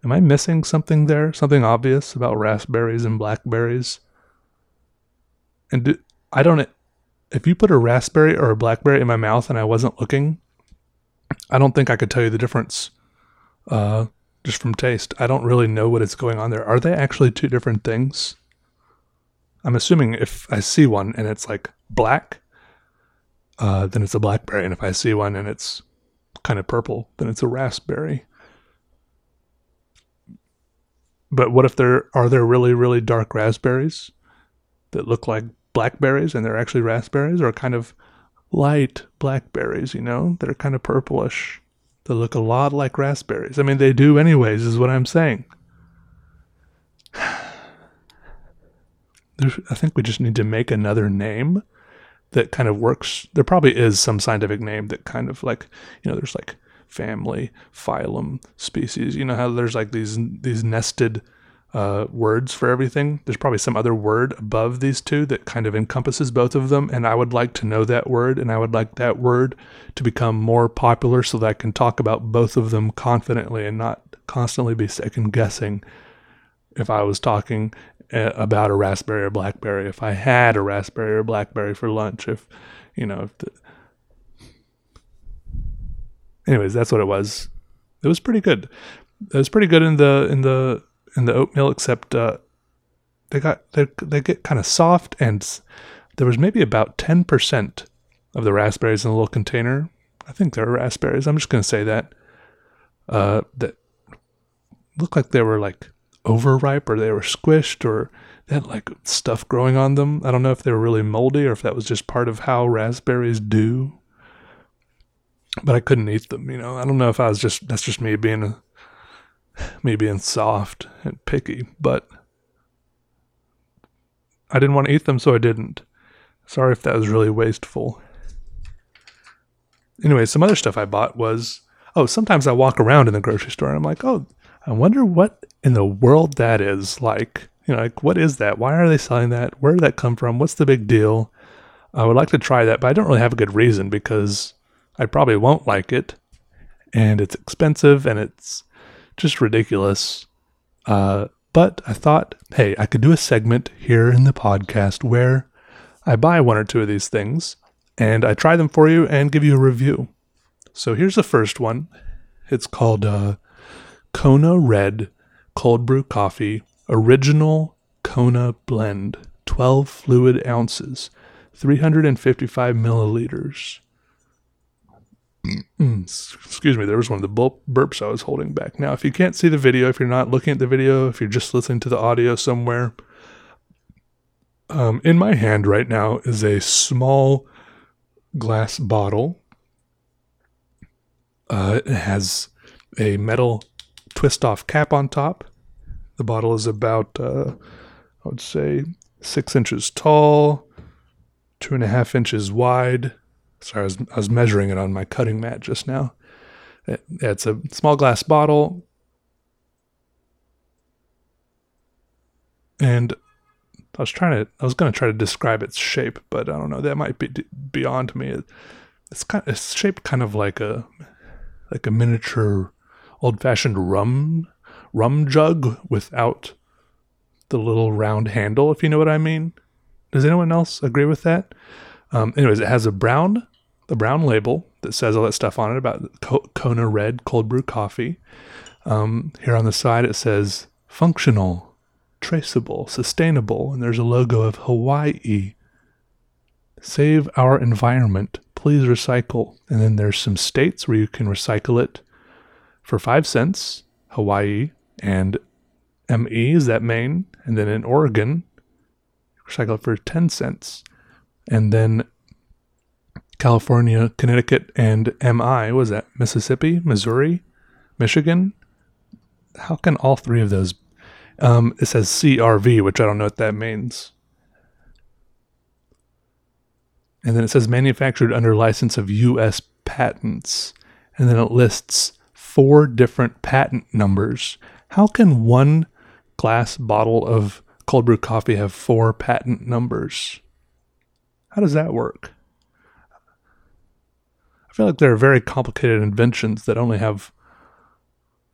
Am I missing something there? Something obvious about raspberries and blackberries? And do, I don't. If you put a raspberry or a blackberry in my mouth and I wasn't looking, I don't think I could tell you the difference. Uh, just from taste, I don't really know what is going on there. Are they actually two different things? I'm assuming if I see one and it's like black, uh, then it's a blackberry, and if I see one and it's kind of purple, then it's a raspberry. But what if there are there really really dark raspberries that look like blackberries and they're actually raspberries or kind of light blackberries, you know, that are kind of purplish. They look a lot like raspberries. I mean, they do anyways, is what I'm saying. There's, I think we just need to make another name that kind of works. There probably is some scientific name that kind of like, you know, there's like family, phylum, species. You know how there's like these these nested uh, words for everything. There's probably some other word above these two that kind of encompasses both of them, and I would like to know that word, and I would like that word to become more popular so that I can talk about both of them confidently and not constantly be second guessing if I was talking uh, about a raspberry or blackberry. If I had a raspberry or blackberry for lunch, if you know, if the, anyways, that's what it was. It was pretty good. It was pretty good in the in the in the oatmeal, except uh, they got they they get kind of soft, and there was maybe about ten percent of the raspberries in the little container. I think they're raspberries. I'm just gonna say that. Uh, that looked like they were like overripe or they were squished or they had like stuff growing on them. I don't know if they were really moldy or if that was just part of how raspberries do. But I couldn't eat them, you know. I don't know if I was just that's just me being a, me being soft and picky, but I didn't want to eat them, so I didn't. Sorry if that was really wasteful. Anyway, some other stuff I bought was oh, sometimes I walk around in the grocery store and I'm like, oh, I wonder what in the world that is like. You know, like what is that? Why are they selling that? Where did that come from? What's the big deal? I would like to try that, but I don't really have a good reason because I probably won't like it, and it's expensive and it's just ridiculous. Uh, but I thought, hey, I could do a segment here in the podcast where I buy one or two of these things and I try them for you and give you a review. So here's the first one. It's called uh, Kona Red Cold Brew Coffee Original Kona Blend, 12 fluid ounces, 355 milliliters. Mm, excuse me, there was one of the burps I was holding back. Now, if you can't see the video, if you're not looking at the video, if you're just listening to the audio somewhere, um, in my hand right now is a small glass bottle. Uh, it has a metal twist off cap on top. The bottle is about, uh, I would say, six inches tall, two and a half inches wide. Sorry, I was, I was measuring it on my cutting mat just now. It, it's a small glass bottle. And I was trying to, I was going to try to describe its shape, but I don't know. That might be beyond me. It, it's kind, of, it's shaped kind of like a, like a miniature old fashioned rum rum jug without the little round handle, if you know what I mean. Does anyone else agree with that? Um, anyways, it has a brown, the brown label that says all that stuff on it about Kona Red cold brew coffee. Um, here on the side, it says functional, traceable, sustainable, and there's a logo of Hawaii. Save our environment. Please recycle. And then there's some states where you can recycle it for five cents, Hawaii, and ME is that Maine, and then in Oregon, recycle it for 10 cents. And then California, Connecticut, and MI was that Mississippi, Missouri, Michigan? How can all three of those? Um, it says CRV, which I don't know what that means. And then it says manufactured under license of U.S. patents. And then it lists four different patent numbers. How can one glass bottle of cold brew coffee have four patent numbers? How does that work? I feel like there are very complicated inventions that only have,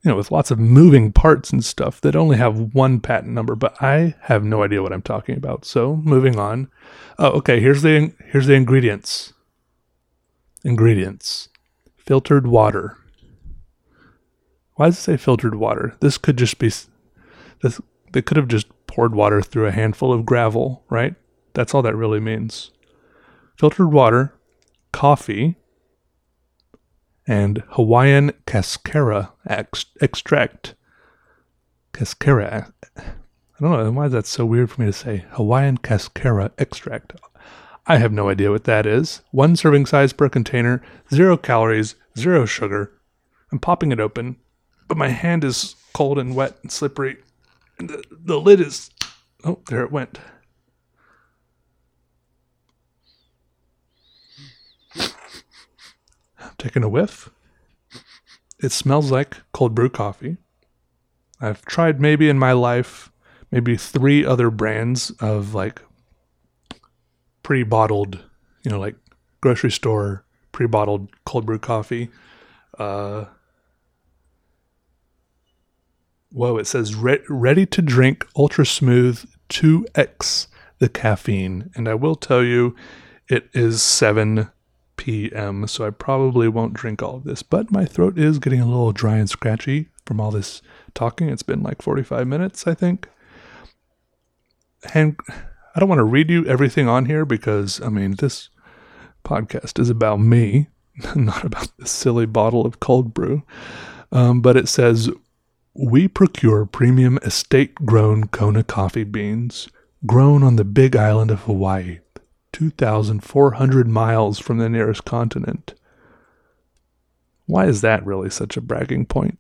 you know, with lots of moving parts and stuff that only have one patent number, but I have no idea what I'm talking about. So moving on. Oh, okay. Here's the here's the ingredients. Ingredients: filtered water, why does it say filtered water? This could just be this they could have just poured water through a handful of gravel, right? That's all that really means. Filtered water, coffee, and Hawaiian cascara ex- extract. Cascara. I don't know why is that so weird for me to say. Hawaiian cascara extract. I have no idea what that is. One serving size per container, zero calories, zero sugar. I'm popping it open but my hand is cold and wet and slippery. The, the lid is. Oh, there it went. Taking a whiff. It smells like cold brew coffee. I've tried maybe in my life, maybe three other brands of like pre bottled, you know, like grocery store pre bottled cold brew coffee. Uh, Whoa, it says re- ready to drink ultra smooth 2x the caffeine. And I will tell you, it is 7 p.m., so I probably won't drink all of this. But my throat is getting a little dry and scratchy from all this talking. It's been like 45 minutes, I think. And I don't want to read you everything on here because, I mean, this podcast is about me, not about this silly bottle of cold brew. Um, but it says, We procure premium estate grown Kona coffee beans grown on the big island of Hawaii, 2,400 miles from the nearest continent. Why is that really such a bragging point?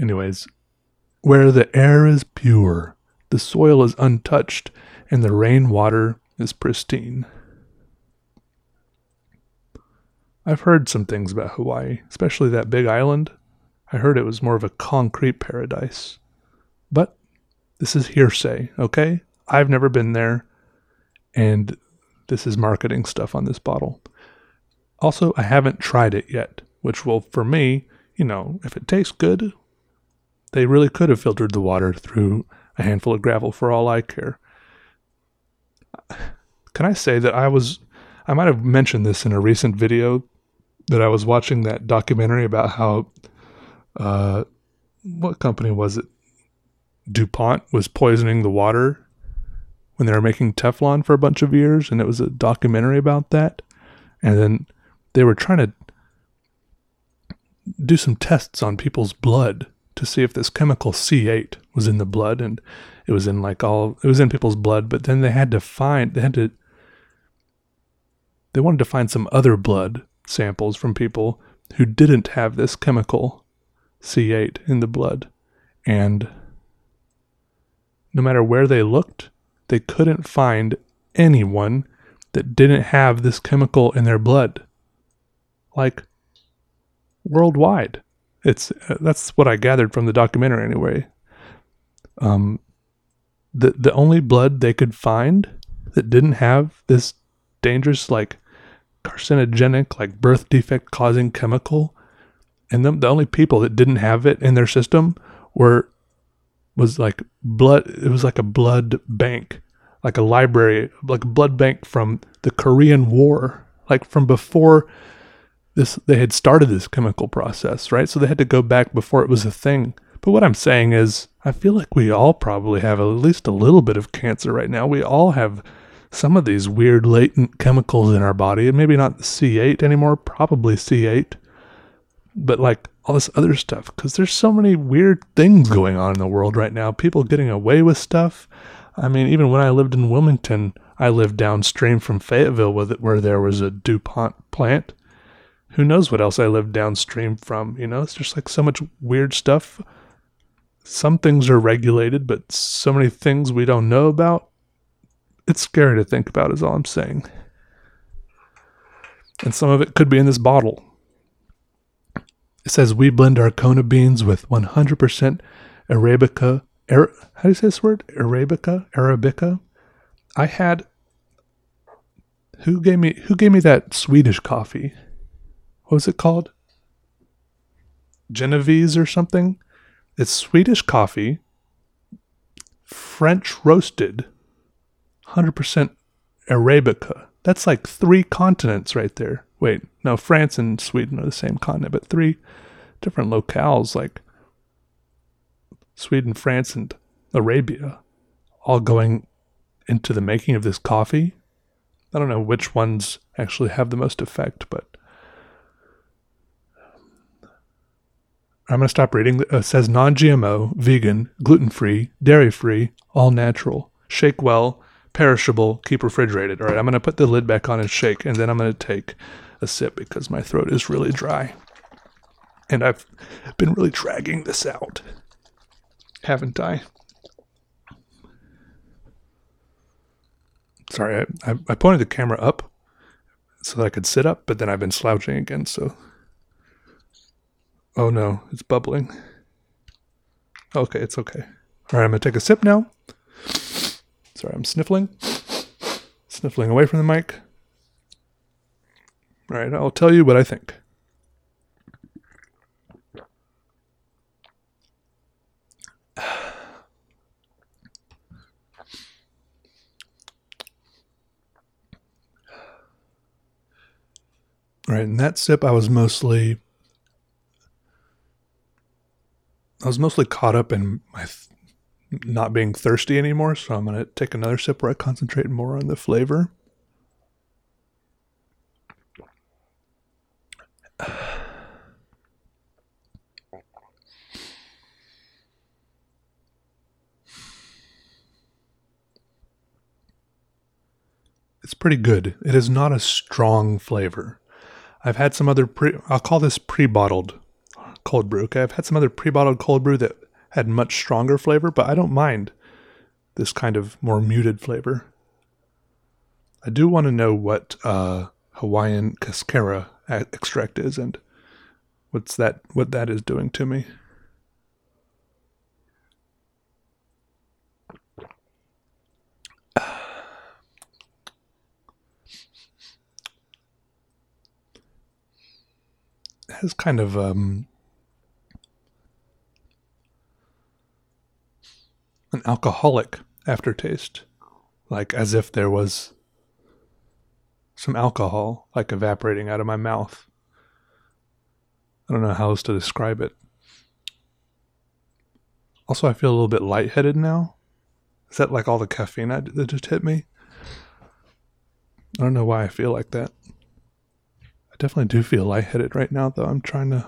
Anyways, where the air is pure, the soil is untouched, and the rainwater is pristine. I've heard some things about Hawaii, especially that big island. I heard it was more of a concrete paradise. But this is hearsay, okay? I've never been there, and this is marketing stuff on this bottle. Also, I haven't tried it yet, which will, for me, you know, if it tastes good, they really could have filtered the water through a handful of gravel for all I care. Can I say that I was, I might have mentioned this in a recent video that I was watching that documentary about how, uh, what company was it? DuPont was poisoning the water when they were making Teflon for a bunch of years, and it was a documentary about that. And then they were trying to do some tests on people's blood to see if this chemical C8 was in the blood, and it was in like all it was in people's blood. But then they had to find they had to they wanted to find some other blood samples from people who didn't have this chemical C8 in the blood, and no matter where they looked, they couldn't find anyone that didn't have this chemical in their blood. Like worldwide. It's uh, that's what I gathered from the documentary anyway. Um the the only blood they could find that didn't have this dangerous like carcinogenic like birth defect causing chemical and the, the only people that didn't have it in their system were was like blood it was like a blood bank like a library like a blood bank from the korean war like from before this they had started this chemical process right so they had to go back before it was a thing but what i'm saying is i feel like we all probably have at least a little bit of cancer right now we all have some of these weird latent chemicals in our body and maybe not c8 anymore probably c8 but like all this other stuff because there's so many weird things going on in the world right now. People getting away with stuff. I mean, even when I lived in Wilmington, I lived downstream from Fayetteville where there was a DuPont plant. Who knows what else I lived downstream from? You know, it's just like so much weird stuff. Some things are regulated, but so many things we don't know about. It's scary to think about, is all I'm saying. And some of it could be in this bottle. It says we blend our Kona beans with 100% Arabica. Ara, how do you say this word? Arabica? Arabica? I had. Who gave me Who gave me that Swedish coffee? What was it called? Genovese or something? It's Swedish coffee, French roasted, 100% Arabica. That's like three continents right there. Wait, no, France and Sweden are the same continent, but three different locales like Sweden, France, and Arabia all going into the making of this coffee. I don't know which ones actually have the most effect, but I'm going to stop reading. Uh, it says non GMO, vegan, gluten free, dairy free, all natural, shake well, perishable, keep refrigerated. All right, I'm going to put the lid back on and shake, and then I'm going to take a sip because my throat is really dry. And I've been really dragging this out, haven't I? Sorry, I, I pointed the camera up so that I could sit up, but then I've been slouching again, so. Oh no, it's bubbling. Okay, it's okay. All right, I'm to take a sip now. Sorry, I'm sniffling. Sniffling away from the mic. All right, I'll tell you what I think. Right, in that sip, I was mostly I was mostly caught up in my th- not being thirsty anymore. So I'm gonna take another sip where I concentrate more on the flavor. It's pretty good. It is not a strong flavor. I've had some other pre I'll call this pre-bottled cold brew. Okay, I've had some other pre-bottled cold brew that had much stronger flavor, but I don't mind this kind of more muted flavor. I do want to know what uh, Hawaiian cascara extract is and what's that what that is doing to me. Has kind of um, an alcoholic aftertaste, like as if there was some alcohol like evaporating out of my mouth. I don't know how else to describe it. Also, I feel a little bit lightheaded now. Is that like all the caffeine that just hit me? I don't know why I feel like that definitely do feel lightheaded right now, though. I'm trying to.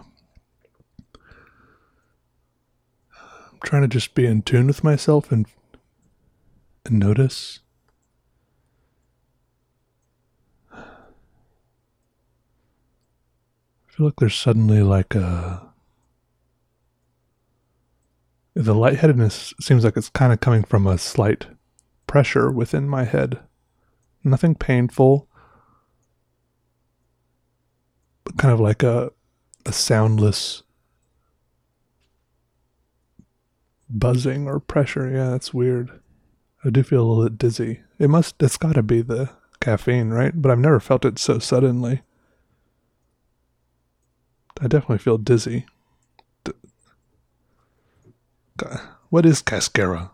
I'm trying to just be in tune with myself and and notice. I feel like there's suddenly like a. The lightheadedness seems like it's kind of coming from a slight pressure within my head. Nothing painful, kind of like a a soundless buzzing or pressure. Yeah, that's weird. I do feel a little bit dizzy. It must it's got to be the caffeine, right? But I've never felt it so suddenly. I definitely feel dizzy. What is cascara?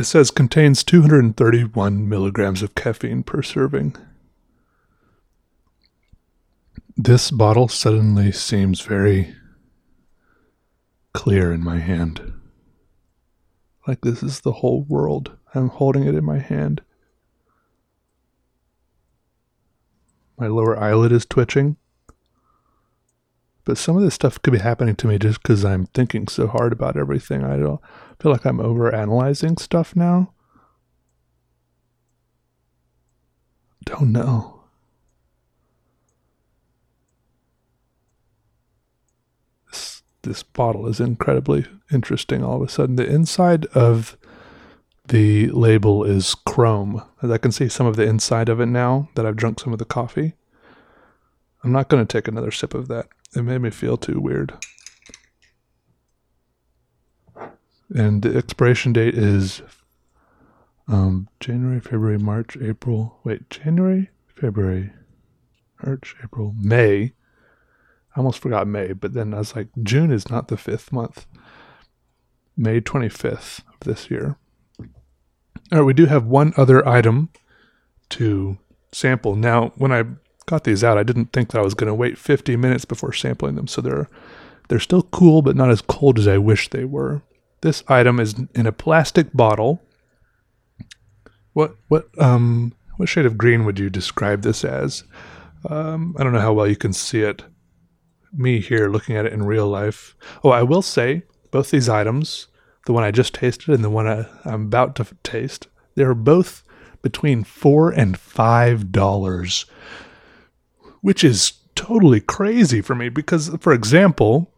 It says contains 231 milligrams of caffeine per serving. This bottle suddenly seems very clear in my hand. Like this is the whole world. I'm holding it in my hand. My lower eyelid is twitching. But some of this stuff could be happening to me just because I'm thinking so hard about everything. I don't feel like I'm over analyzing stuff now. Don't know. This, this bottle is incredibly interesting all of a sudden. The inside of the label is chrome. As I can see some of the inside of it now that I've drunk some of the coffee. I'm not going to take another sip of that. It made me feel too weird. And the expiration date is um, January, February, March, April. Wait, January, February, March, April, May. I almost forgot May, but then I was like, June is not the fifth month. May 25th of this year. All right, we do have one other item to sample. Now, when I got these out, I didn't think that I was going to wait 50 minutes before sampling them. So they're they're still cool, but not as cold as I wish they were. This item is in a plastic bottle. What what um what shade of green would you describe this as? Um, I don't know how well you can see it. Me here looking at it in real life. Oh, I will say both these items, the one I just tasted and the one I, I'm about to taste, they're both between four and five dollars, which is totally crazy for me because, for example,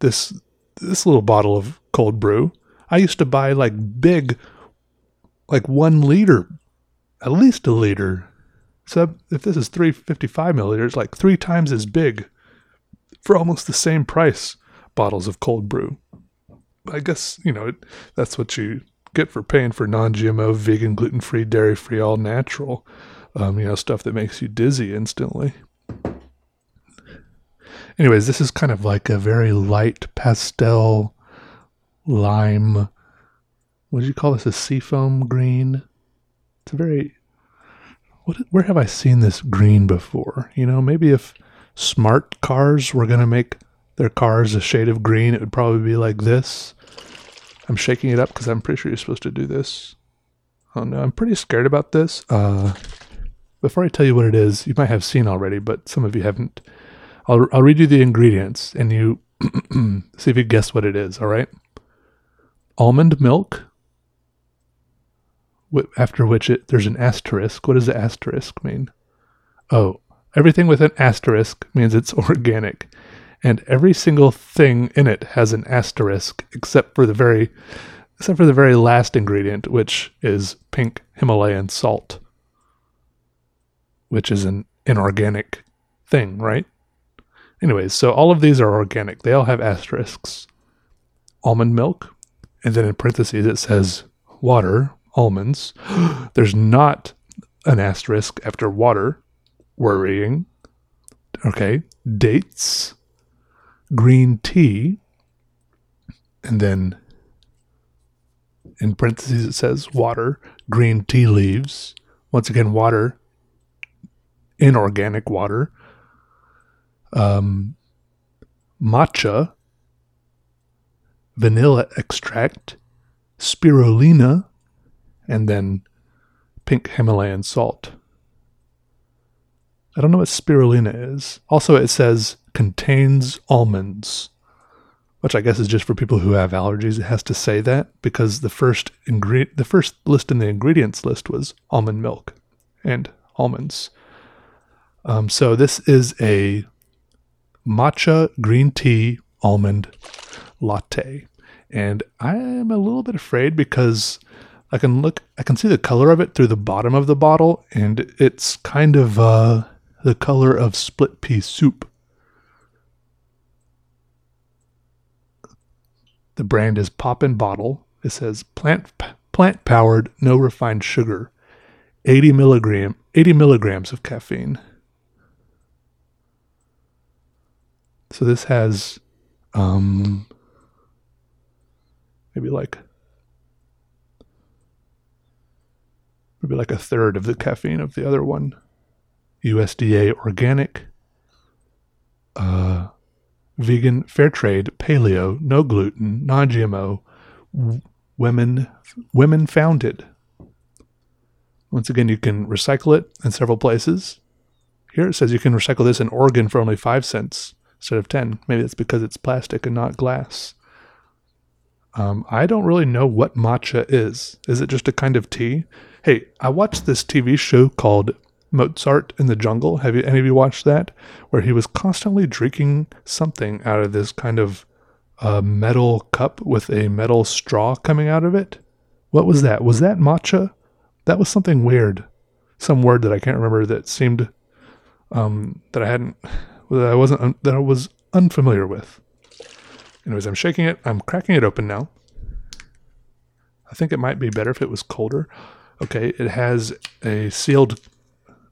this this little bottle of cold brew. I used to buy like big, like one liter, at least a liter. So if this is 355 milliliters, like three times as big for almost the same price bottles of cold brew. I guess, you know, that's what you get for paying for non GMO, vegan, gluten free, dairy free, all natural, um, you know, stuff that makes you dizzy instantly. Anyways, this is kind of like a very light pastel lime. What do you call this? A seafoam green. It's a very what where have I seen this green before? You know, maybe if smart cars were going to make their cars a shade of green, it would probably be like this. I'm shaking it up because I'm pretty sure you're supposed to do this. Oh no, I'm pretty scared about this. Uh, before I tell you what it is, you might have seen already, but some of you haven't. I'll, I'll read you the ingredients and you see if you guess what it is, all right? Almond milk, after which it, there's an asterisk. What does the asterisk mean? Oh, everything with an asterisk means it's organic. And every single thing in it has an asterisk except for the very except for the very last ingredient, which is pink Himalayan salt, which is an inorganic thing, right? Anyways, so all of these are organic. They all have asterisks. Almond milk, and then in parentheses it says water, almonds. There's not an asterisk after water. Worrying. Okay. Dates, green tea, and then in parentheses it says water, green tea leaves. Once again, water, inorganic water. Um, matcha, vanilla extract, spirulina, and then pink Himalayan salt. I don't know what spirulina is. Also, it says contains almonds, which I guess is just for people who have allergies. It has to say that because the first ingredient, the first list in the ingredients list was almond milk and almonds. Um, so this is a matcha green tea almond latte, and I am a little bit afraid because I can look, I can see the color of it through the bottom of the bottle, and it's kind of uh, the color of split pea soup. The brand is Pop & Bottle. It says plant plant powered, no refined sugar, 80 milligram 80 milligrams of caffeine. So this has um, maybe like maybe like a third of the caffeine of the other one. USDA organic, uh, vegan, fair trade, paleo, no gluten, non GMO, women women founded. Once again, you can recycle it in several places. Here it says you can recycle this in Oregon for only five cents instead of ten. Maybe that's because it's plastic and not glass. Um, I don't really know what matcha is. Is it just a kind of tea? Hey, I watched this TV show called Mozart in the Jungle. Have you any of you watched that? Where he was constantly drinking something out of this kind of uh, metal cup with a metal straw coming out of it. What was that? Was that matcha? That was something weird. Some word that I can't remember that seemed um, that I hadn't that I wasn't un, that I was unfamiliar with. Anyways, I'm shaking it. I'm cracking it open now. I think it might be better if it was colder. Okay, it has a sealed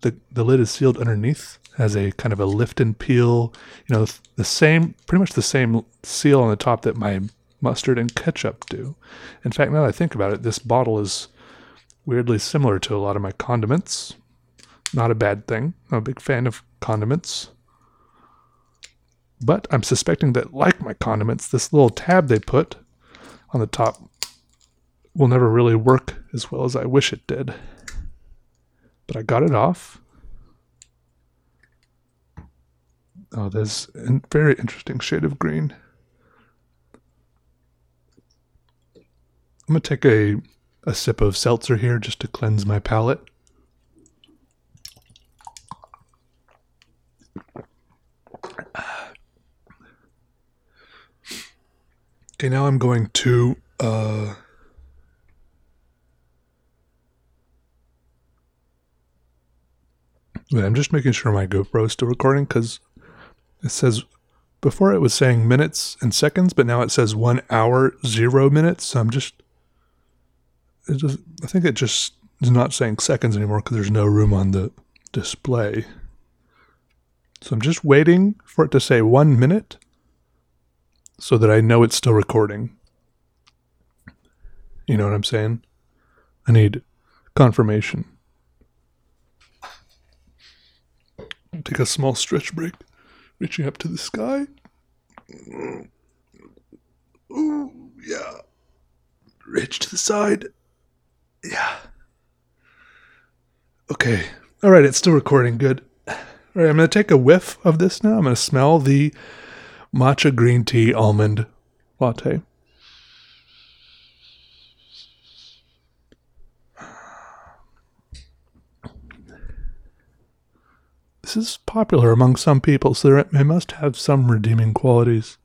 the the lid is sealed underneath, has a kind of a lift and peel, you know, the same pretty much the same seal on the top that my mustard and ketchup do. In fact, now that I think about it, this bottle is weirdly similar to a lot of my condiments. Not a bad thing. I'm a big fan of condiments. But I'm suspecting that, like my condiments, this little tab they put on the top will never really work as well as I wish it did. But I got it off. Oh, there's a very interesting shade of green. I'm going to take a, a sip of seltzer here just to cleanse my palate. Okay, now I'm going to uh, Wait, I'm just making sure my GoPro is still recording because it says before it was saying minutes and seconds, but now it says one hour zero minutes. So I'm just, just I think it just is not saying seconds anymore because there's no room on the display. So I'm just waiting for it to say one minute so that I know it's still recording. You know what I'm saying? I need confirmation. Take a small stretch break, reaching up to the sky. Ooh, yeah. Reach to the side. Yeah. Okay. All right, it's still recording. Good. All right, I'm going to take a whiff of this now. I'm going to smell the matcha green tea almond latte. This is popular among some people, so it must have some redeeming qualities.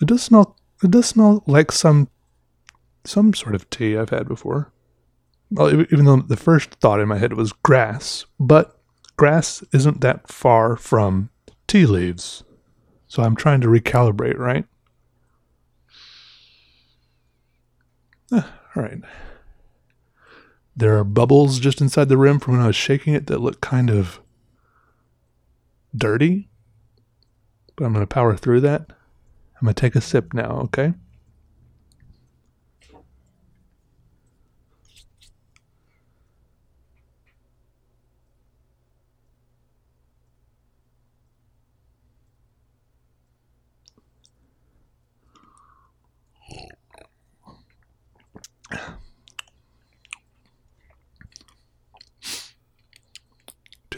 It does smell. It does smell like some some sort of tea I've had before. Well, even though the first thought in my head was grass, but grass isn't that far from tea leaves. So I'm trying to recalibrate, right? Eh, all right. There are bubbles just inside the rim from when I was shaking it that look kind of dirty. But I'm going to power through that. I'm going to take a sip now, okay?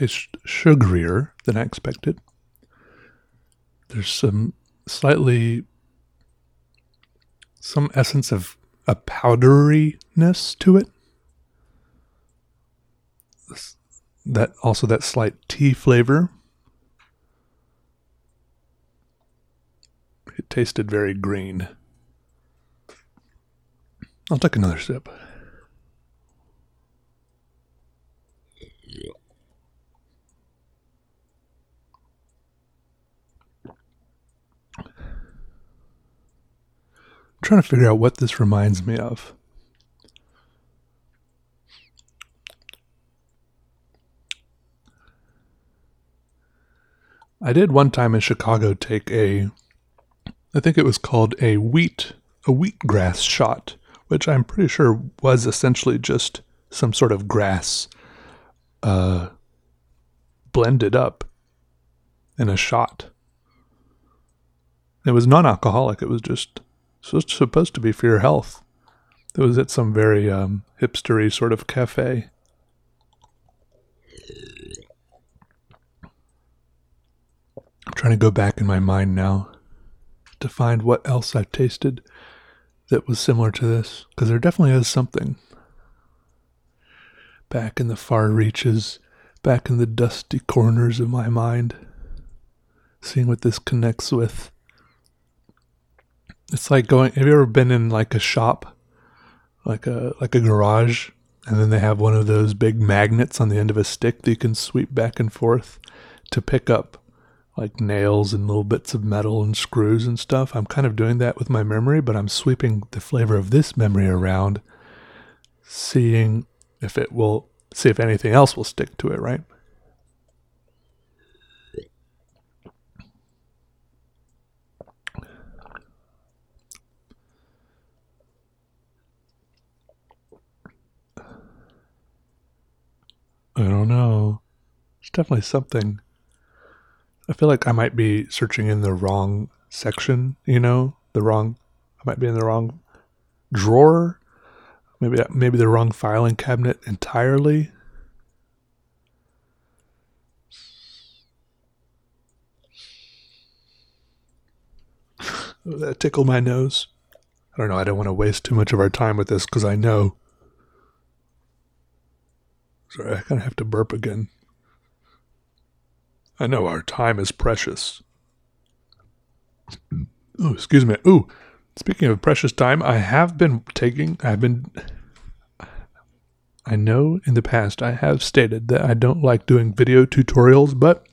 Tastes sugarier than I expected. There's some slightly some essence of a powderiness to it. That also that slight tea flavor. It tasted very green. I'll take another sip. I'm trying to figure out what this reminds me of. I did one time in Chicago take a, I think it was called a wheat, a wheatgrass shot, which I'm pretty sure was essentially just some sort of grass, uh, blended up in a shot. It was non-alcoholic. It was just supposed to be for your health. It was at some very um, hipstery sort of cafe. I'm trying to go back in my mind now to find what else I've tasted that was similar to this, because there definitely is something. Back in the far reaches, back in the dusty corners of my mind, seeing what this connects with. It's like going. Have you ever been in like a shop, like a like a garage, and then they have one of those big magnets on the end of a stick that you can sweep back and forth to pick up like nails and little bits of metal and screws and stuff. I'm kind of doing that with my memory, but I'm sweeping the flavor of this memory around, seeing if it will see if anything else will stick to it, right? I don't know. It's definitely something. I feel like I might be searching in the wrong section, you know, the wrong, I might be in the wrong drawer, maybe maybe the wrong filing cabinet entirely. that tickled my nose. I don't know. I don't want to waste too much of our time with this because I know Sorry, I kind of have to burp again. I know our time is precious. Oh, excuse me. Ooh, speaking of precious time, I have been taking, I've been, I know in the past I have stated that I don't like doing video tutorials, but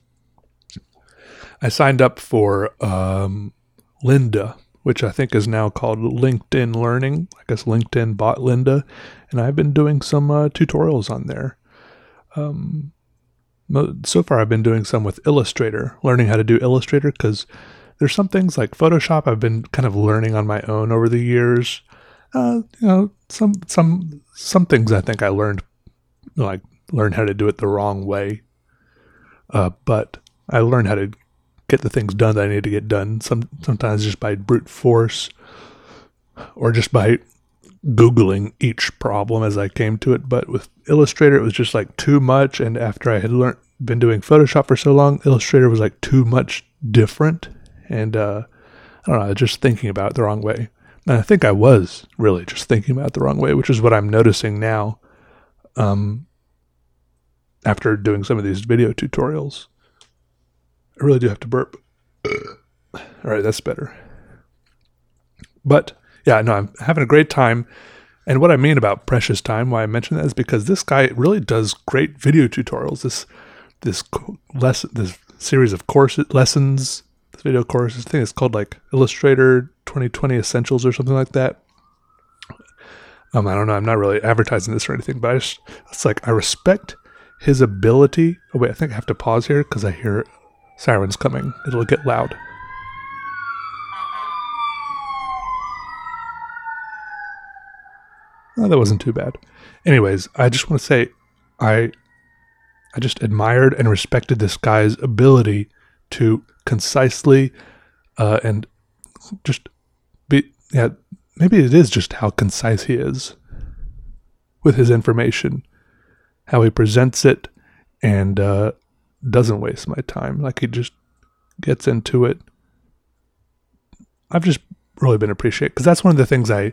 I signed up for um, which I think is now called LinkedIn Learning. I guess LinkedIn bought Lynda, and I've been doing some uh, tutorials on there. Um, so far, I've been doing some with Illustrator, learning how to do Illustrator because there's some things like Photoshop I've been kind of learning on my own over the years. uh, you know, some some some things I think I learned, like learned how to do it the wrong way. Uh, but I learned how to get the things done that I need to get done. Some sometimes just by brute force, or just by googling each problem as I came to it. But with Illustrator, it was just like too much. And after I had learned been doing Photoshop for so long, Illustrator was like too much different. And uh, I don't know, just thinking about it the wrong way. And I think I was really just thinking about it the wrong way, which is what I'm noticing now. Um, after doing some of these video tutorials, I really do have to burp. All right, that's better. But yeah, no, I'm having a great time. And what I mean about precious time, why I mention that is because this guy really does great video tutorials. This this lesson, this series of courses, lessons, this video courses thing it's called like Illustrator 2020 Essentials or something like that. Um, I don't know. I'm not really advertising this or anything, but I just, it's like I respect his ability. Oh wait, I think I have to pause here because I hear sirens coming. It'll get loud. Oh, that wasn't too bad. Anyways, I just want to say I I just admired and respected this guy's ability to concisely uh, and just be yeah maybe it is just how concise he is with his information how he presents it and uh, doesn't waste my time like he just gets into it i've just really been appreciated because that's one of the things i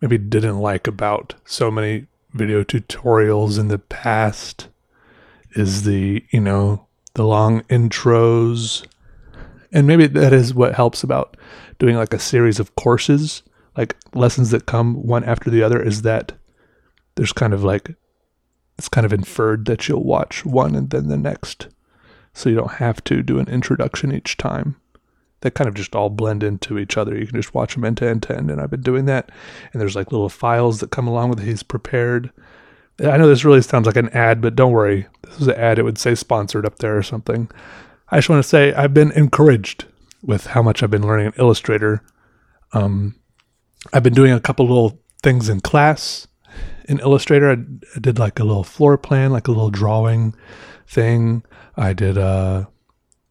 maybe didn't like about so many video tutorials in the past is the, you know, the long intros. And maybe that is what helps about doing like a series of courses, like lessons that come one after the other, is that there's kind of like, it's kind of inferred that you'll watch one and then the next. So you don't have to do an introduction each time. They kind of just all blend into each other. You can just watch them end to end to end. And I've been doing that. And there's like little files that come along with it. He's prepared I know this really sounds like an ad, but don't worry. This is an ad. It would say sponsored up there or something. I just want to say I've been encouraged with how much I've been learning in Illustrator. Um, I've been doing a couple little things in class in Illustrator. I, I, did like a little floor plan, like a little drawing thing. I did uh,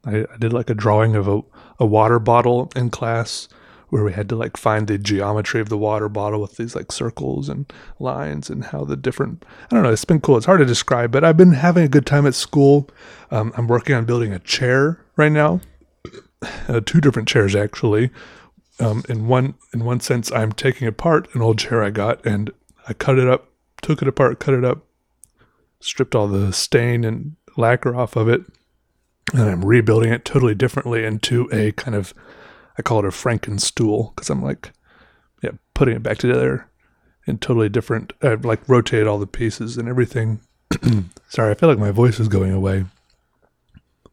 I, I did like a drawing of a, a water bottle in class where we had to like find the geometry of the water bottle with these like circles and lines and how the different I don't know it's been cool. It's hard to describe but I've been having a good time at school. Um, I'm working on building a chair right now. Uh, two different chairs actually. Um, in one in one sense I'm taking apart an old chair I got and I cut it up took it apart cut it up stripped all the stain and lacquer off of it and I'm rebuilding it totally differently into a kind of I call it a Frankenstool because I'm like, yeah, putting it back together in totally different. I've like rotated all the pieces and everything. Sorry, I feel like my voice is going away.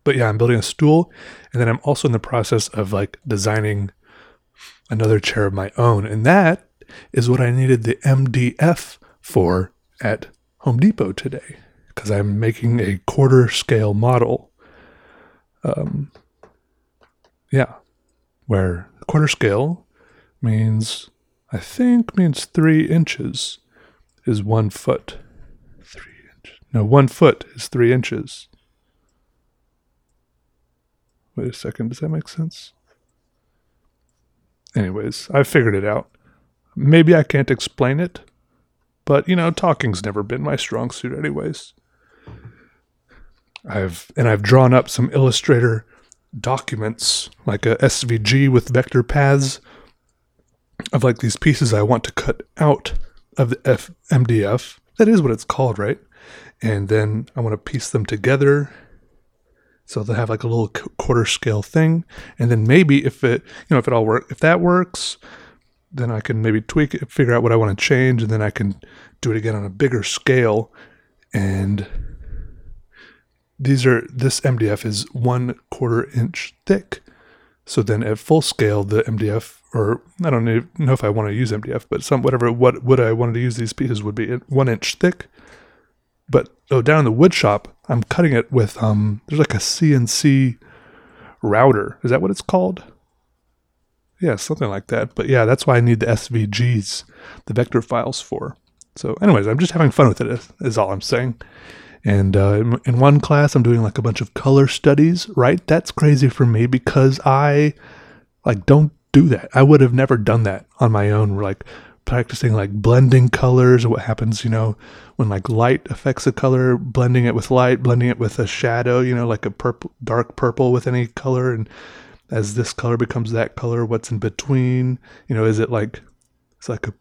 But yeah, I'm building a stool, and then I'm also in the process of like designing another chair of my own, and that is what I needed the MDF for at Home Depot today because I'm making a quarter scale model. Um, yeah, where quarter scale means, I think, means three inches is one foot. Three inches. No, one foot is three inches. Wait a second, does that make sense? Anyways, I figured it out. Maybe I can't explain it, but you know, talking's never been my strong suit, anyways. I've and I've drawn up some Illustrator documents, like a SVG with vector paths of like these pieces I want to cut out of the F- MDF. That is what it's called, right? And then I want to piece them together. So they'll have like a little quarter scale thing. And then maybe if it, you know, if it all work, if that works, then I can maybe tweak it, figure out what I want to change, and then I can do it again on a bigger scale and these are this MDF is one quarter inch thick. So then at full scale, the MDF, or I don't know if I want to use MDF, but some whatever what would I wanted to use these pieces would be one inch thick. But oh, down in the wood shop, I'm cutting it with um. There's like a CNC router. Is that what it's called? Yeah, something like that. But yeah, that's why I need the SVGs, the vector files for. So, anyways, I'm just having fun with it, is, is all I'm saying. And uh, in, one class, I'm doing like a bunch of color studies, right? That's crazy for me because I like don't do that. I would have never done that on my own. Like practicing like blending colors, what happens, you know, when like light affects a color, blending it with light, blending it with a shadow, you know, like a purple, dark purple with any color, and as this color becomes that color, what's in between, you know, is it like it's like a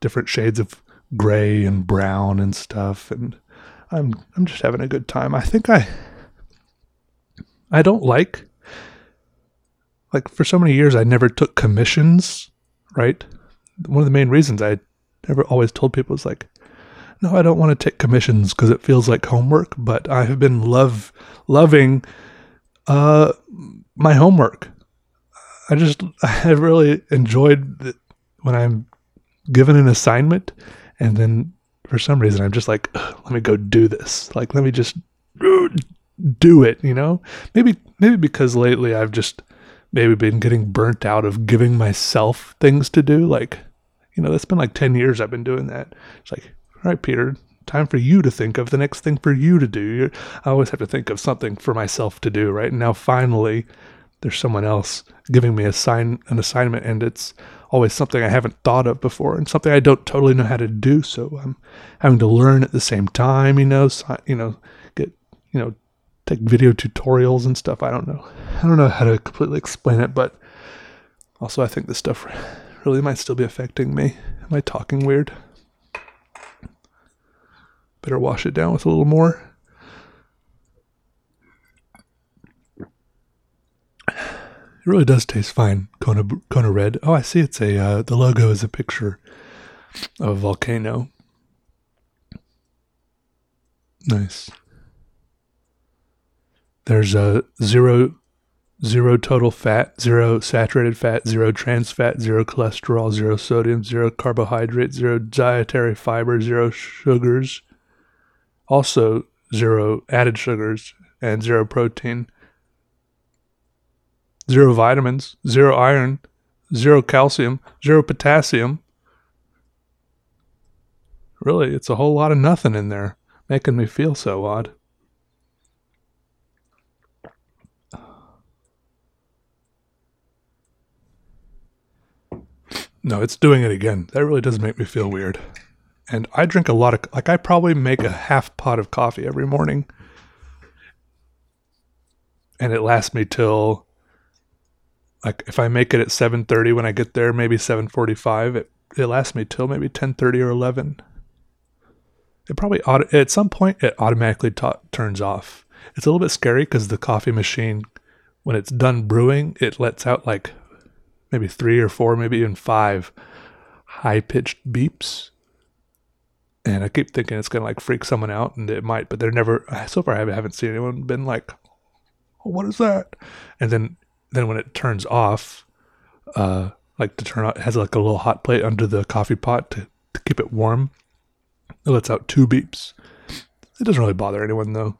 different shades of gray and brown and stuff, and I'm I'm just having a good time. I think I I don't like like for so many years I never took commissions, right? One of the main reasons I never always told people is like no, I don't want to take commissions because it feels like homework, but I have been love loving uh my homework. I just I really enjoyed when I'm given an assignment and then for some reason I'm just like, let me go do this. Like, let me just uh, do it, you know? Maybe, maybe because lately I've just maybe been getting burnt out of giving myself things to do. Like, you know, that's been like 10 years I've been doing that. It's like, all right, Peter, time for you to think of the next thing for you to do. I always have to think of something for myself to do, right? And now finally, there's someone else giving me a sign, an assignment, and it's always something I haven't thought of before and something I don't totally know how to do. So I'm having to learn at the same time, you know, so, you know, get, you know, take video tutorials and stuff. I don't know. I don't know how to completely explain it, but also I think this stuff really might still be affecting me. Am I talking weird? Better wash it down with a little more. It really does taste fine, Kona Kona Red. Oh, I see. It's a uh, the logo is a picture of a volcano. Nice. There's a zero zero total fat, zero saturated fat, zero trans fat, zero cholesterol, zero sodium, zero carbohydrate, zero dietary fiber, zero sugars. Also zero added sugars and zero protein zero vitamins, zero iron, zero calcium, zero potassium. Really, it's a whole lot of nothing in there, making me feel so odd. No, it's doing it again. That really does make me feel weird. And I drink a lot of, like, I probably make a half pot of coffee every morning. And it lasts me till like if I make it at 7:30 when I get there, maybe 7:45, it it lasts me till maybe 10:30 or 11. It probably auto, at some point it automatically ta- turns off. It's a little bit scary because the coffee machine, when it's done brewing, it lets out like maybe three or four, maybe even five high pitched beeps. And I keep thinking it's gonna like freak someone out, and it might, but they're never. So far, I haven't seen anyone been like, oh, "What is that?" And then then when it turns off, uh, like to turn on, it has like a little hot plate under the coffee pot to, to keep it warm. It lets out two beeps. It doesn't really bother anyone though.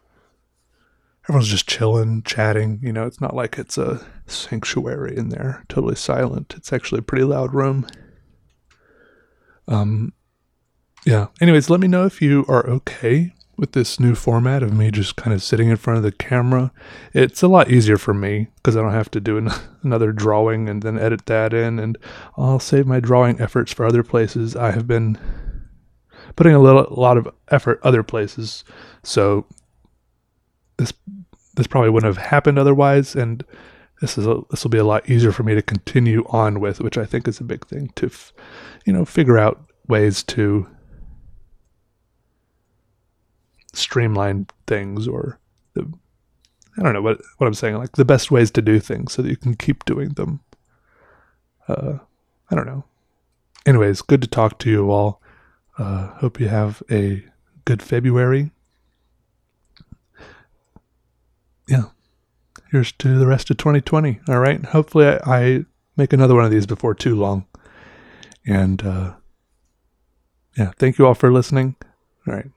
Everyone's just chilling, chatting. You know, it's not like it's a sanctuary in there, totally silent. It's actually a pretty loud room. Um, yeah. Anyways, let me know if you are okay with this new format of me just kind of sitting in front of the camera. It's a lot easier for me because I don't have to do an- another drawing and then edit that in, and I'll save my drawing efforts for other places. I have been putting a little, a lot of effort other places, so this this probably wouldn't have happened otherwise, and this is a, this will be a lot easier for me to continue on with, which I think is a big thing to, f- you know, figure out ways to streamline things or the I don't know what what I'm saying like the best ways to do things so that you can keep doing them. Uh, I don't know. Anyways, good to talk to you all. Uh, hope you have a good February. Yeah. Here's to the rest of 2020. All right. Hopefully, I, I make another one of these before too long. And uh, yeah, thank you all for listening. All right.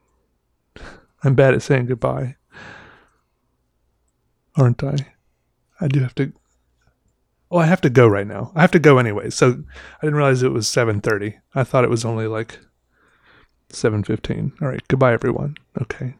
I'm bad at saying goodbye. Aren't I? I do have to Oh, I have to go right now. I have to go anyway. So I didn't realize it was 7:30. I thought it was only like 7:15. All right. Goodbye everyone. Okay.